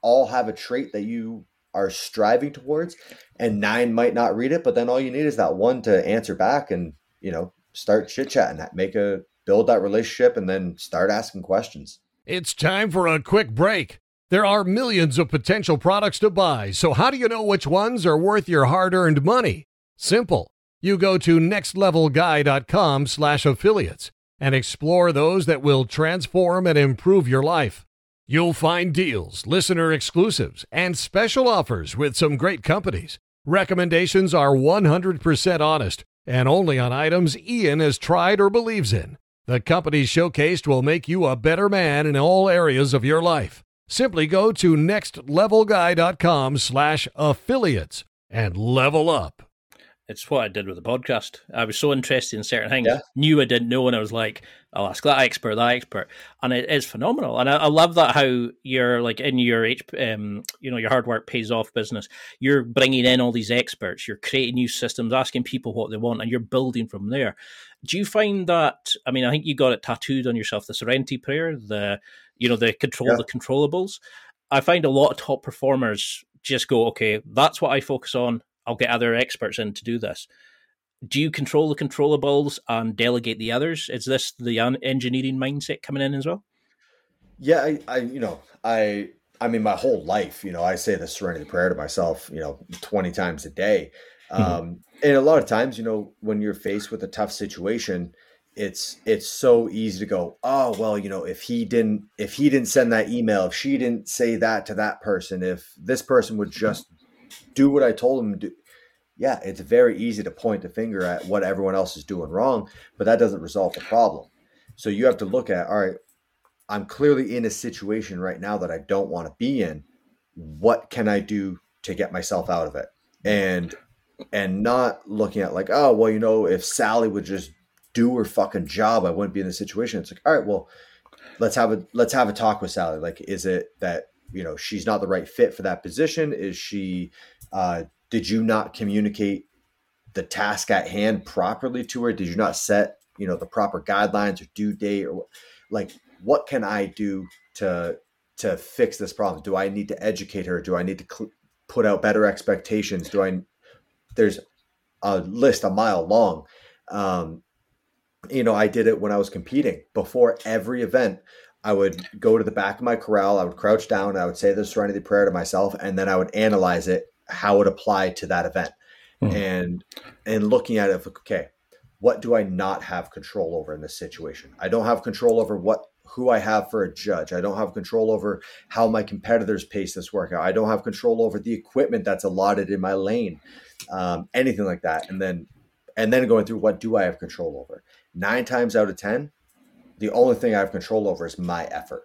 Speaker 3: all have a trait that you are striving towards and nine might not read it, but then all you need is that one to answer back and, you know, start chit chatting, that make a build that relationship and then start asking questions.
Speaker 1: It's time for a quick break. There are millions of potential products to buy, so how do you know which ones are worth your hard-earned money? Simple. You go to nextlevelguy.com slash affiliates and explore those that will transform and improve your life. You'll find deals, listener exclusives, and special offers with some great companies. Recommendations are 100% honest and only on items Ian has tried or believes in. The companies showcased will make you a better man in all areas of your life. Simply go to nextlevelguy.com slash affiliates and level up.
Speaker 2: It's what I did with the podcast. I was so interested in certain things, yeah. knew I didn't know, and I was like, I'll ask that expert, that expert, and it is phenomenal. And I, I love that how you're like in your, um, you know, your hard work pays off business. You're bringing in all these experts, you're creating new systems, asking people what they want, and you're building from there. Do you find that? I mean, I think you got it tattooed on yourself, the Serenity Prayer, the you know, the control yeah. the controllables. I find a lot of top performers just go, okay, that's what I focus on. I'll get other experts in to do this. Do you control the controllables and delegate the others? Is this the engineering mindset coming in as well?
Speaker 3: Yeah, I, I you know, I I mean, my whole life, you know, I say the serenity prayer to myself, you know, 20 times a day. Mm-hmm. Um, and a lot of times, you know, when you're faced with a tough situation, it's it's so easy to go, oh well, you know, if he didn't if he didn't send that email, if she didn't say that to that person, if this person would just do what I told him to do. Yeah, it's very easy to point the finger at what everyone else is doing wrong, but that doesn't resolve the problem. So you have to look at, all right, I'm clearly in a situation right now that I don't want to be in. What can I do to get myself out of it? And and not looking at like, oh, well, you know, if Sally would just do her fucking job, I wouldn't be in this situation. It's like, all right, well, let's have a let's have a talk with Sally. Like, is it that you know she's not the right fit for that position? Is she? Uh, did you not communicate the task at hand properly to her? Did you not set you know the proper guidelines or due date or like what can I do to to fix this problem? Do I need to educate her? Do I need to cl- put out better expectations? Do I? There's a list a mile long. Um, you know, I did it when I was competing. Before every event, I would go to the back of my corral. I would crouch down. I would say the Serenity Prayer to myself, and then I would analyze it, how it applied to that event, mm-hmm. and and looking at it. Okay, what do I not have control over in this situation? I don't have control over what who I have for a judge. I don't have control over how my competitors pace this workout. I don't have control over the equipment that's allotted in my lane, um, anything like that. And then, and then going through what do I have control over? Nine times out of ten, the only thing I have control over is my effort.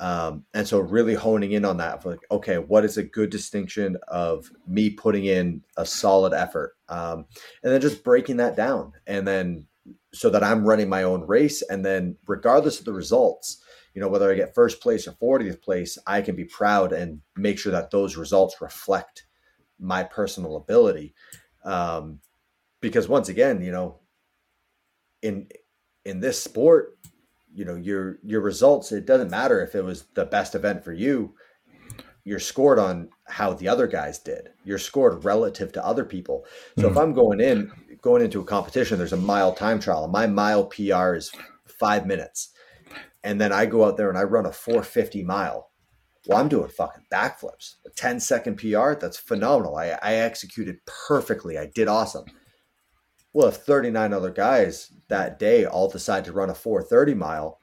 Speaker 3: Um, and so really honing in on that like, okay, what is a good distinction of me putting in a solid effort? Um, and then just breaking that down and then so that I'm running my own race. And then, regardless of the results, you know, whether I get first place or 40th place, I can be proud and make sure that those results reflect my personal ability. Um, because once again, you know, in in this sport, you know, your your results, it doesn't matter if it was the best event for you. You're scored on how the other guys did. You're scored relative to other people. So mm. if I'm going in going into a competition, there's a mile time trial. My mile PR is five minutes. And then I go out there and I run a 450 mile. Well, I'm doing fucking backflips. A 10 second PR, that's phenomenal. I, I executed perfectly. I did awesome. Well, if 39 other guys that day all decide to run a 430 mile,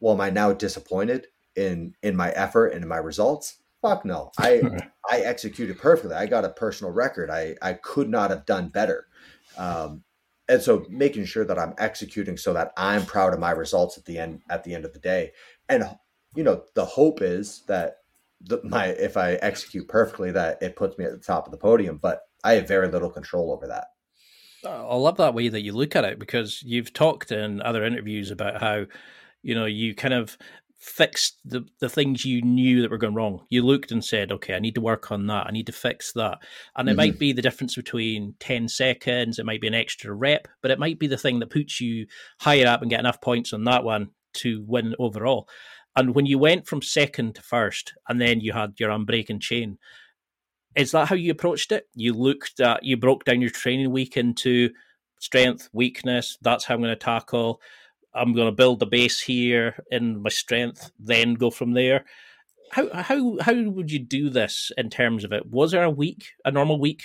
Speaker 3: well, am I now disappointed in in my effort and in my results? Fuck no. I I executed perfectly. I got a personal record. I I could not have done better. Um, and so making sure that I'm executing so that I'm proud of my results at the end at the end of the day. And you know, the hope is that the, my if I execute perfectly, that it puts me at the top of the podium. But I have very little control over that.
Speaker 2: I love that way that you look at it because you've talked in other interviews about how you know you kind of fixed the, the things you knew that were going wrong. You looked and said, okay, I need to work on that. I need to fix that. And it mm-hmm. might be the difference between 10 seconds, it might be an extra rep, but it might be the thing that puts you higher up and get enough points on that one to win overall. And when you went from second to first, and then you had your unbreaking chain, is that how you approached it? You looked at, you broke down your training week into strength, weakness, that's how I'm going to tackle I'm going to build the base here in my strength, then go from there. How how how would you do this in terms of it? Was there a week, a normal week?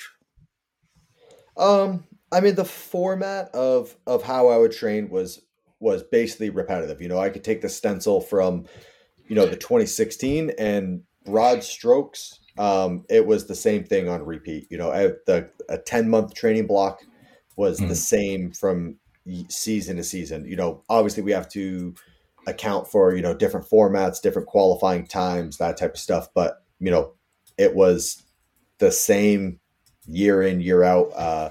Speaker 3: Um, I mean, the format of of how I would train was was basically repetitive. You know, I could take the stencil from, you know, the 2016 and broad strokes. Um, it was the same thing on repeat. You know, I, the a 10 month training block was mm. the same from season to season. You know, obviously we have to account for you know different formats, different qualifying times, that type of stuff. But you know, it was the same year in year out. Uh,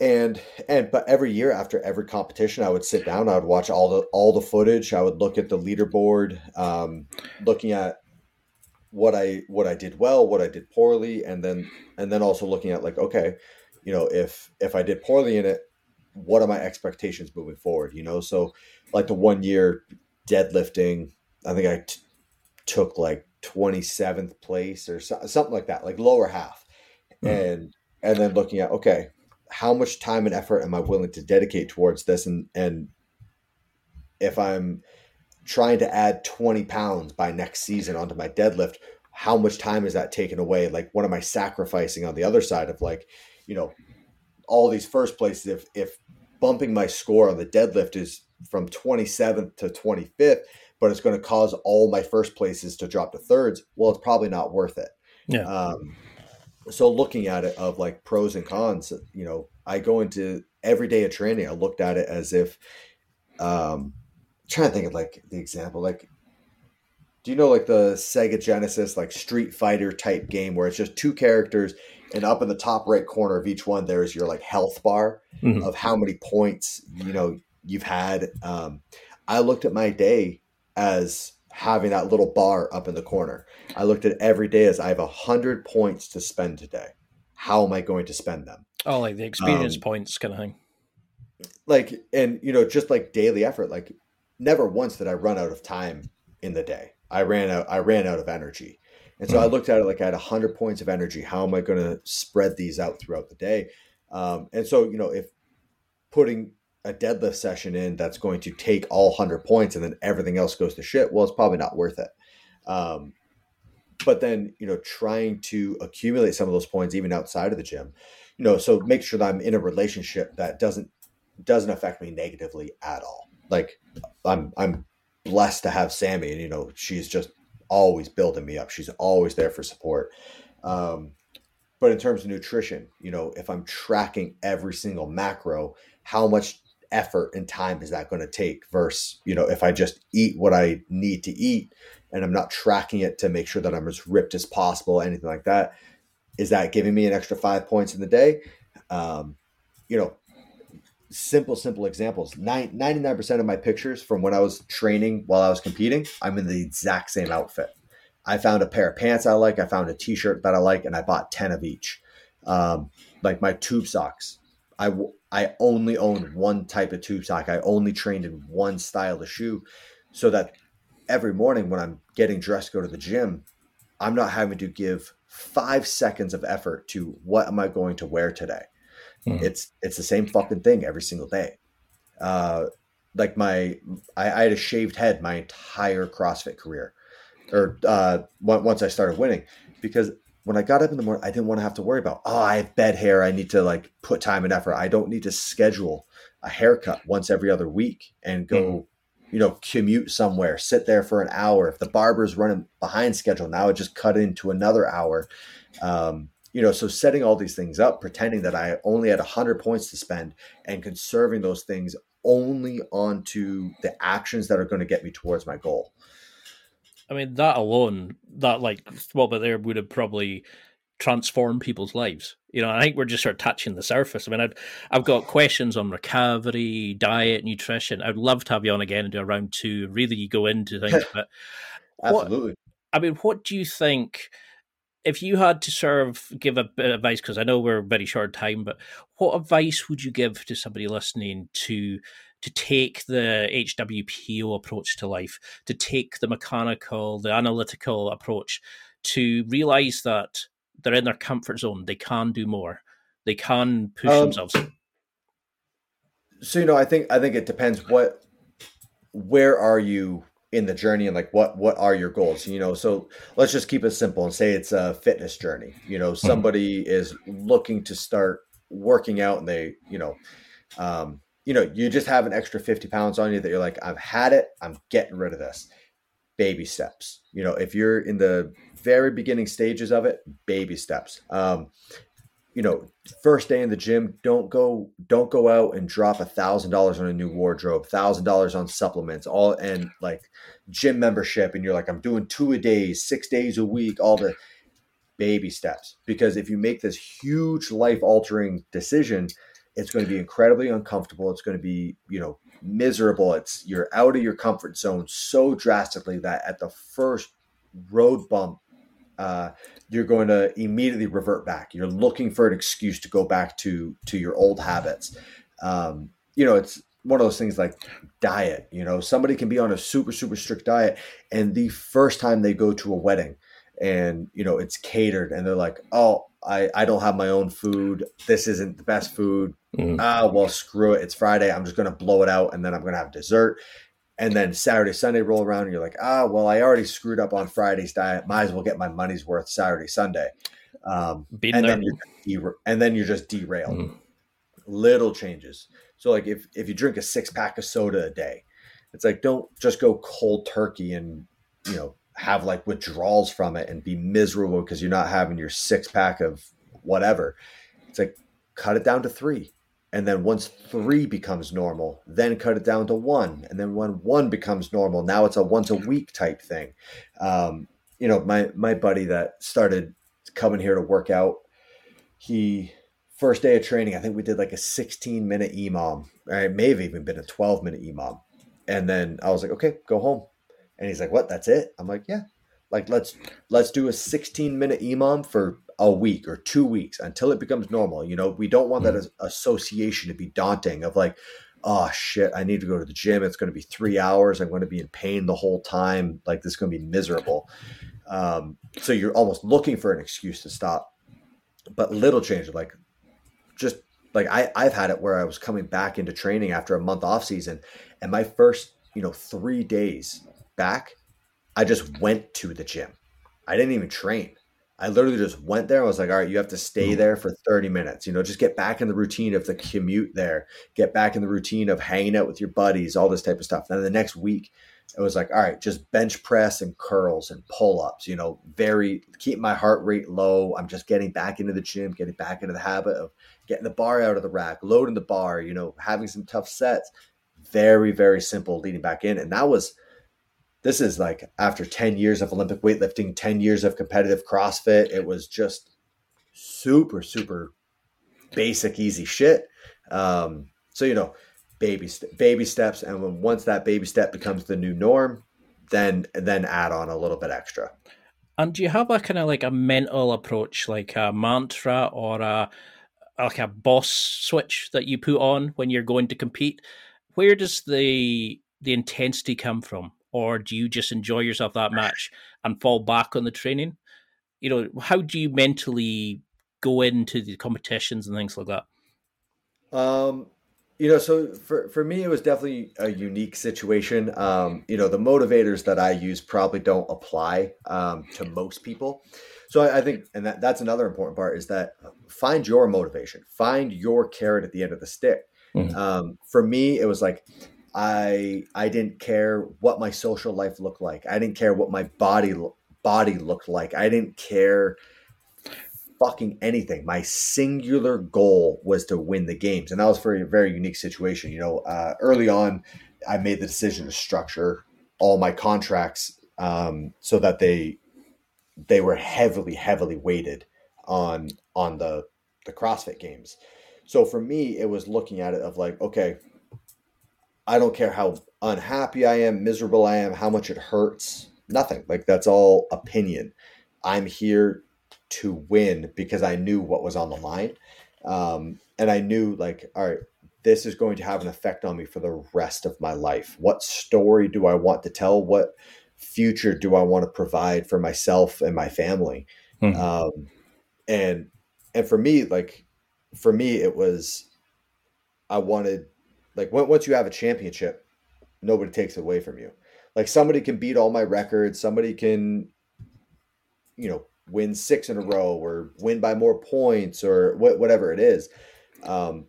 Speaker 3: and and but every year after every competition, I would sit down. I would watch all the all the footage. I would look at the leaderboard, um, looking at what I what I did well, what I did poorly, and then and then also looking at like okay, you know if if I did poorly in it, what are my expectations moving forward? You know, so like the one year deadlifting, I think I t- took like 27th place or so, something like that, like lower half. Mm-hmm. And, and then looking at, okay, how much time and effort am I willing to dedicate towards this? And, and if I'm trying to add 20 pounds by next season onto my deadlift, how much time is that taken away? Like, what am I sacrificing on the other side of like, you know, all these first places if if bumping my score on the deadlift is from 27th to 25th but it's going to cause all my first places to drop to thirds well it's probably not worth it.
Speaker 2: Yeah.
Speaker 3: Um, so looking at it of like pros and cons you know i go into every day of training i looked at it as if um trying to think of like the example like do you know like the Sega Genesis like Street Fighter type game where it's just two characters and up in the top right corner of each one there's your like health bar mm-hmm. of how many points you know you've had. Um, I looked at my day as having that little bar up in the corner. I looked at every day as I have a hundred points to spend today. How am I going to spend them?
Speaker 2: Oh, like the experience um, points kind of thing.
Speaker 3: Like, and you know, just like daily effort. Like, never once did I run out of time in the day. I ran out. I ran out of energy, and so mm. I looked at it like I had hundred points of energy. How am I going to spread these out throughout the day? Um, and so, you know, if putting a deadlift session in that's going to take all 100 points and then everything else goes to shit, well, it's probably not worth it. Um, but then, you know, trying to accumulate some of those points even outside of the gym, you know, so make sure that I'm in a relationship that doesn't doesn't affect me negatively at all. Like I'm I'm blessed to have Sammy and you know, she's just always building me up. She's always there for support. Um, but in terms of nutrition, you know, if I'm tracking every single macro, how much effort and time is that going to take versus you know if i just eat what i need to eat and i'm not tracking it to make sure that i'm as ripped as possible anything like that is that giving me an extra five points in the day um, you know simple simple examples 99% of my pictures from when i was training while i was competing i'm in the exact same outfit i found a pair of pants i like i found a t-shirt that i like and i bought 10 of each um, like my tube socks I, I only owned one type of tube sock. I only trained in one style of shoe so that every morning when I'm getting dressed go to the gym, I'm not having to give five seconds of effort to what am I going to wear today. Mm. It's it's the same fucking thing every single day. Uh, like my I, I, had a shaved head my entire CrossFit career, or uh, once I started winning, because when I got up in the morning, I didn't want to have to worry about, oh, I have bed hair. I need to like put time and effort. I don't need to schedule a haircut once every other week and go, mm you know, commute somewhere, sit there for an hour. If the barber's running behind schedule, now I just cut into another hour. Um, you know, so setting all these things up, pretending that I only had 100 points to spend and conserving those things only onto the actions that are going to get me towards my goal.
Speaker 2: I mean, that alone, that like what but there would have probably transformed people's lives. You know, I think we're just sort of touching the surface. I mean, I've I've got questions on recovery, diet, nutrition. I'd love to have you on again and do a round two, really go into things. But
Speaker 3: absolutely.
Speaker 2: What, I mean, what do you think? If you had to sort of give a bit of advice, because I know we're very short time, but what advice would you give to somebody listening to to take the HWPO approach to life, to take the mechanical, the analytical approach, to realize that they're in their comfort zone. They can do more. They can push um, themselves.
Speaker 3: So you know, I think I think it depends what where are you in the journey and like what what are your goals you know so let's just keep it simple and say it's a fitness journey you know mm-hmm. somebody is looking to start working out and they you know um you know, you just have an extra 50 pounds on you that you're like, I've had it, I'm getting rid of this. Baby steps. You know, if you're in the very beginning stages of it, baby steps. Um, you know, first day in the gym, don't go, don't go out and drop a thousand dollars on a new wardrobe, thousand dollars on supplements, all and like gym membership, and you're like, I'm doing two a day, six days a week, all the baby steps. Because if you make this huge life altering decision, it's going to be incredibly uncomfortable. It's going to be, you know, miserable. It's you're out of your comfort zone so drastically that at the first road bump, uh, you're going to immediately revert back. You're looking for an excuse to go back to to your old habits. Um, you know, it's one of those things like diet. You know, somebody can be on a super super strict diet, and the first time they go to a wedding, and you know it's catered, and they're like, "Oh, I, I don't have my own food. This isn't the best food. Mm. Ah, well, screw it. It's Friday. I'm just going to blow it out and then I'm going to have dessert. And then Saturday, Sunday roll around and you're like, ah, well, I already screwed up on Friday's diet. Might as well get my money's worth Saturday, Sunday. Um, and, then you're, and then you're just derailed. Mm. Little changes. So, like, if, if you drink a six pack of soda a day, it's like, don't just go cold turkey and, you know, have like withdrawals from it and be miserable because you're not having your six pack of whatever. It's like cut it down to three. And then once three becomes normal, then cut it down to one, and then when one becomes normal, now it's a once a week type thing. Um, you know, my my buddy that started coming here to work out, he first day of training, I think we did like a 16 minute EMOM. It may have even been a 12 minute EMOM. And then I was like, okay, go home. And he's like, what? That's it? I'm like, yeah. Like let's let's do a 16 minute EMOM for a week or two weeks until it becomes normal. You know, we don't want that mm-hmm. association to be daunting of like, oh shit, I need to go to the gym. It's going to be three hours. I'm going to be in pain the whole time. Like this is going to be miserable. Um, so you're almost looking for an excuse to stop. But little changes, like just like I, I've had it where I was coming back into training after a month off season, and my first, you know, three days back, I just went to the gym. I didn't even train. I literally just went there. I was like, all right, you have to stay mm-hmm. there for 30 minutes. You know, just get back in the routine of the commute there, get back in the routine of hanging out with your buddies, all this type of stuff. Then the next week, it was like, all right, just bench press and curls and pull ups, you know, very keep my heart rate low. I'm just getting back into the gym, getting back into the habit of getting the bar out of the rack, loading the bar, you know, having some tough sets. Very, very simple leading back in. And that was, this is like after 10 years of Olympic weightlifting, 10 years of competitive CrossFit. It was just super, super basic, easy shit. Um, so, you know, baby st- baby steps, and when once that baby step becomes the new norm, then then add on a little bit extra.
Speaker 2: And do you have a kind of like a mental approach, like a mantra or a like a boss switch that you put on when you're going to compete? Where does the the intensity come from, or do you just enjoy yourself that match and fall back on the training? You know, how do you mentally go into the competitions and things like that?
Speaker 3: Um, you know, so for, for me, it was definitely a unique situation. Um, you know, the motivators that I use probably don't apply um, to most people. So I, I, think, and that, that's another important part is that find your motivation, find your carrot at the end of the stick. Mm-hmm. Um, for me, it was like, I I didn't care what my social life looked like. I didn't care what my body body looked like. I didn't care fucking anything. My singular goal was to win the games, and that was for a very unique situation. You know, uh, early on, I made the decision to structure all my contracts um, so that they they were heavily, heavily weighted on on the the CrossFit games. So for me, it was looking at it of like, okay, I don't care how unhappy I am, miserable I am, how much it hurts. Nothing. Like that's all opinion. I'm here to win because I knew what was on the line. Um, and I knew, like, all right, this is going to have an effect on me for the rest of my life. What story do I want to tell? What future do I want to provide for myself and my family? Mm-hmm. Um, and and for me, like, for me, it was I wanted like once you have a championship, nobody takes it away from you. Like somebody can beat all my records, somebody can, you know, win six in a row or win by more points or wh- whatever it is. Um,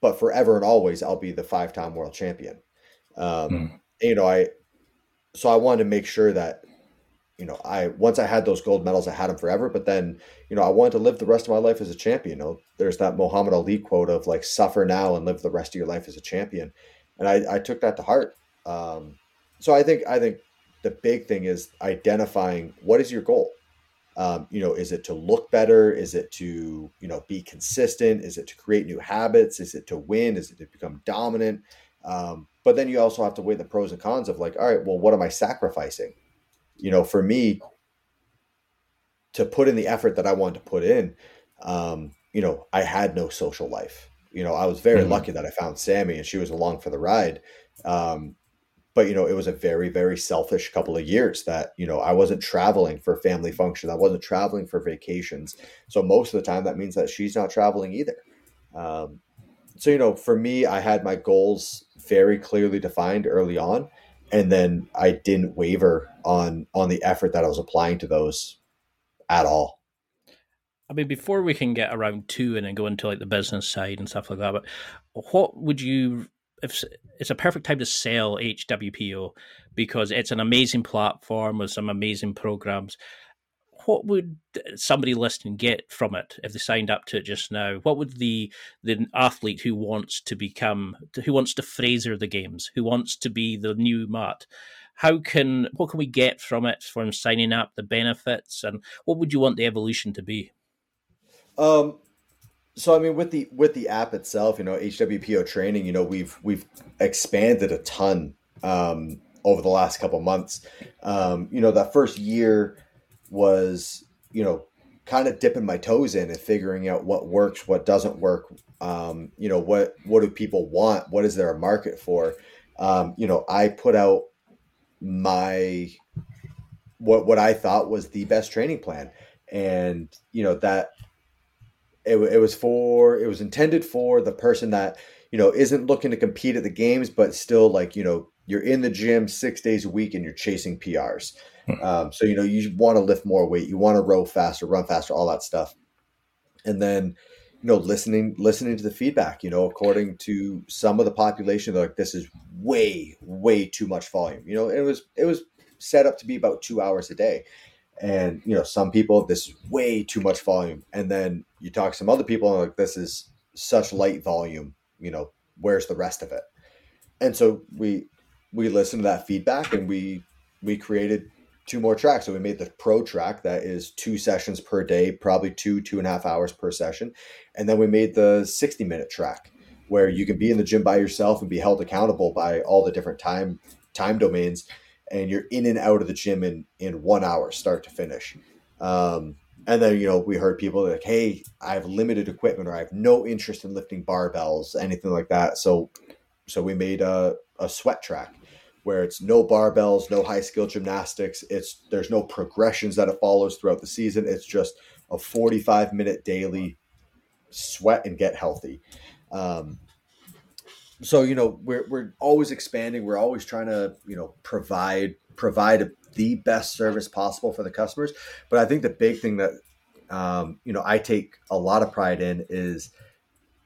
Speaker 3: but forever and always, I'll be the five time world champion. Um, mm. You know, I, so I wanted to make sure that, you know, I, once I had those gold medals, I had them forever, but then, you know, I wanted to live the rest of my life as a champion. You know, there's that Muhammad Ali quote of like, suffer now and live the rest of your life as a champion. And I, I took that to heart. Um, so I think, I think the big thing is identifying what is your goal? Um, you know, is it to look better? Is it to, you know, be consistent? Is it to create new habits? Is it to win? Is it to become dominant? Um, but then you also have to weigh the pros and cons of like, all right, well, what am I sacrificing? You know, for me, to put in the effort that I wanted to put in, um, you know, I had no social life. You know, I was very mm-hmm. lucky that I found Sammy and she was along for the ride. Um, but you know it was a very very selfish couple of years that you know i wasn't traveling for family function i wasn't traveling for vacations so most of the time that means that she's not traveling either um, so you know for me i had my goals very clearly defined early on and then i didn't waver on on the effort that i was applying to those at all
Speaker 2: I mean, before we can get around two and then go into like the business side and stuff like that, but what would you if it's a perfect time to sell HWPO because it's an amazing platform with some amazing programs. What would somebody listening get from it if they signed up to it just now? What would the the athlete who wants to become who wants to Fraser the games, who wants to be the new Matt? How can what can we get from it from signing up, the benefits, and what would you want the evolution to be?
Speaker 3: Um, so I mean, with the with the app itself, you know, HWPO training, you know, we've we've expanded a ton um, over the last couple months. Um, you know, that first year was, you know, kind of dipping my toes in and figuring out what works, what doesn't work. Um, you know, what what do people want? What is there a market for? Um, you know, I put out my what what I thought was the best training plan, and you know that it, it was for it was intended for the person that you know isn't looking to compete at the games but still like you know you're in the gym six days a week and you're chasing prs hmm. um, so you know you want to lift more weight you want to row faster run faster all that stuff. And then you know listening listening to the feedback you know according to some of the population they're like this is way way too much volume. You know it was it was set up to be about two hours a day. And you know some people this is way too much volume. And then you talk to some other people and like this is such light volume you know where's the rest of it? And so we we listened to that feedback and we we created two more tracks so we made the pro track that is two sessions per day probably two two and a half hours per session and then we made the 60 minute track where you can be in the gym by yourself and be held accountable by all the different time time domains and you're in and out of the gym in in one hour, start to finish. Um, and then you know we heard people like, "Hey, I have limited equipment, or I have no interest in lifting barbells, anything like that." So, so we made a, a sweat track where it's no barbells, no high skill gymnastics. It's there's no progressions that it follows throughout the season. It's just a 45 minute daily sweat and get healthy. Um, so you know we're we're always expanding. We're always trying to you know provide provide the best service possible for the customers. But I think the big thing that um, you know I take a lot of pride in is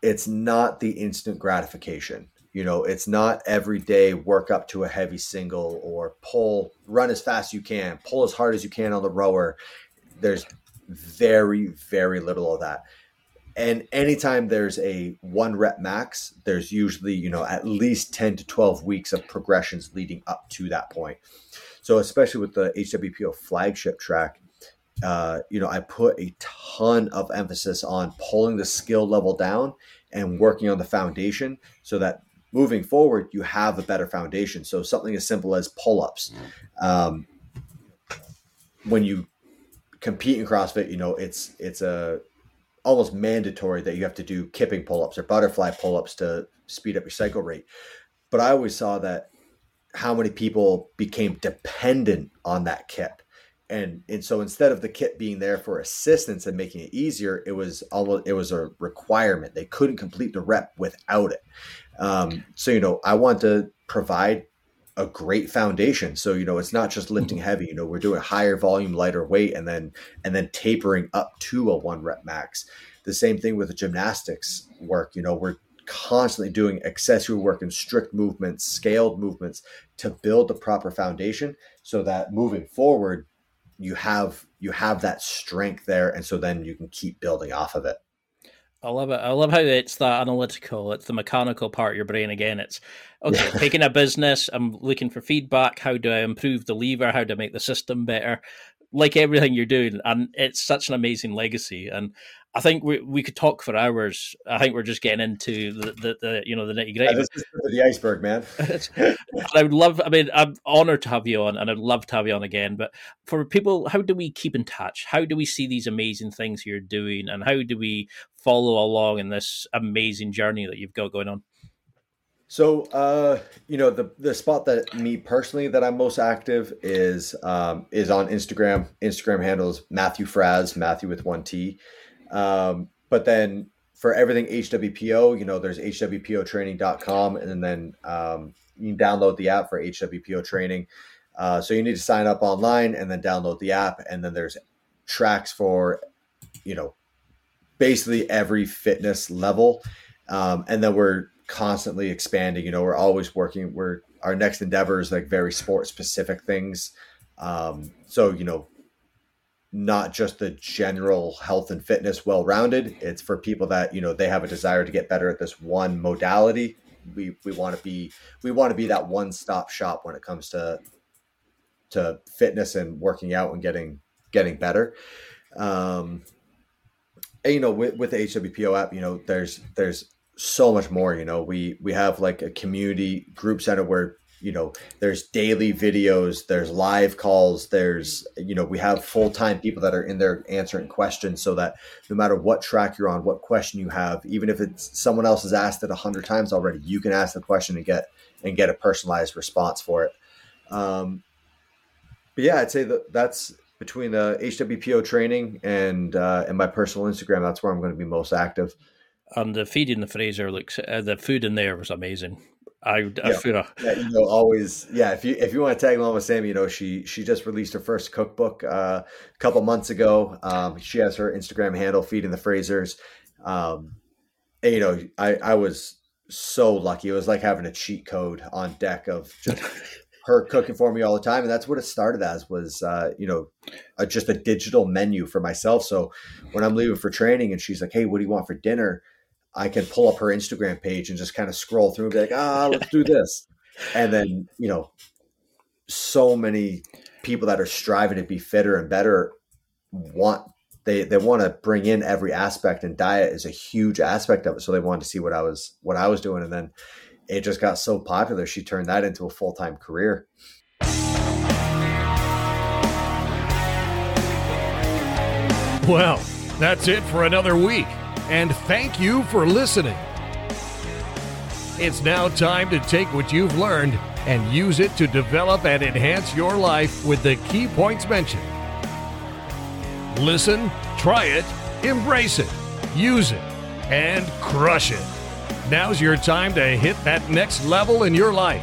Speaker 3: it's not the instant gratification. You know, it's not every day work up to a heavy single or pull, run as fast as you can, pull as hard as you can on the rower. There's very, very little of that and anytime there's a one rep max there's usually you know at least 10 to 12 weeks of progressions leading up to that point so especially with the hwpo flagship track uh, you know i put a ton of emphasis on pulling the skill level down and working on the foundation so that moving forward you have a better foundation so something as simple as pull-ups um, when you compete in crossfit you know it's it's a almost mandatory that you have to do kipping pull-ups or butterfly pull-ups to speed up your cycle rate. But I always saw that how many people became dependent on that kip. And and so instead of the kip being there for assistance and making it easier, it was almost it was a requirement. They couldn't complete the rep without it. Um, so you know, I want to provide a great foundation. So, you know, it's not just lifting mm-hmm. heavy, you know, we're doing higher volume, lighter weight, and then and then tapering up to a one rep max. The same thing with the gymnastics work, you know, we're constantly doing accessory work and strict movements, scaled movements to build the proper foundation so that moving forward you have you have that strength there and so then you can keep building off of it.
Speaker 2: I love it. I love how it's that analytical. It's the mechanical part of your brain again. It's okay, taking a business, I'm looking for feedback. How do I improve the lever? How do I make the system better? Like everything you're doing, and it's such an amazing legacy. And I think we we could talk for hours. I think we're just getting into the the, the you know the nitty gritty.
Speaker 3: this is the iceberg, man.
Speaker 2: I would love. I mean, I'm honored to have you on, and I'd love to have you on again. But for people, how do we keep in touch? How do we see these amazing things you're doing, and how do we follow along in this amazing journey that you've got going on?
Speaker 3: So, uh, you know, the the spot that me personally that I'm most active is um, is on Instagram. Instagram handles Mathew Fras, Mathew with one T. Um, but then for everything HWPO, you know, there's hwpotraining.com and then um, you can download the app for HWPO training. Uh, so you need to sign up online and then download the app. And then there's tracks for, you know, basically every fitness level. Um, and then we're constantly expanding, you know, we're always working. We're, our next endeavor is like very sport specific things. Um, so, you know, not just the general health and fitness well rounded. It's for people that you know they have a desire to get better at this one modality. We we want to be we want to be that one stop shop when it comes to to fitness and working out and getting getting better. Um, and, you know, with, with the HWPO app, you know, there's there's so much more. You know, we we have like a community group center where you know there's daily videos there's live calls there's you know we have full-time people that are in there answering questions so that no matter what track you're on what question you have even if it's someone else has asked it a hundred times already you can ask the question and get and get a personalized response for it. Um, but yeah i'd say that that's between the hwpo training and uh, and my personal instagram that's where i'm going to be most active.
Speaker 2: And the feed in the Fraser looks uh, the food in there was amazing I, I
Speaker 3: yeah.
Speaker 2: feel
Speaker 3: yeah, you know, always yeah. If you if you want to tag along with Sammy, you know, she she just released her first cookbook uh, a couple months ago. Um, she has her Instagram handle, feeding the Frasers. Um, and, you know, I I was so lucky. It was like having a cheat code on deck of just her cooking for me all the time, and that's what it started as. Was uh, you know, a, just a digital menu for myself. So when I'm leaving for training, and she's like, "Hey, what do you want for dinner?" I can pull up her Instagram page and just kind of scroll through and be like, ah, let's do this. And then, you know, so many people that are striving to be fitter and better want they they want to bring in every aspect and diet is a huge aspect of it. So they wanted to see what I was what I was doing. And then it just got so popular. She turned that into a full time career.
Speaker 1: Well, that's it for another week and thank you for listening. It's now time to take what you've learned and use it to develop and enhance your life with the key points mentioned. Listen, try it, embrace it, use it, and crush it. Now's your time to hit that next level in your life.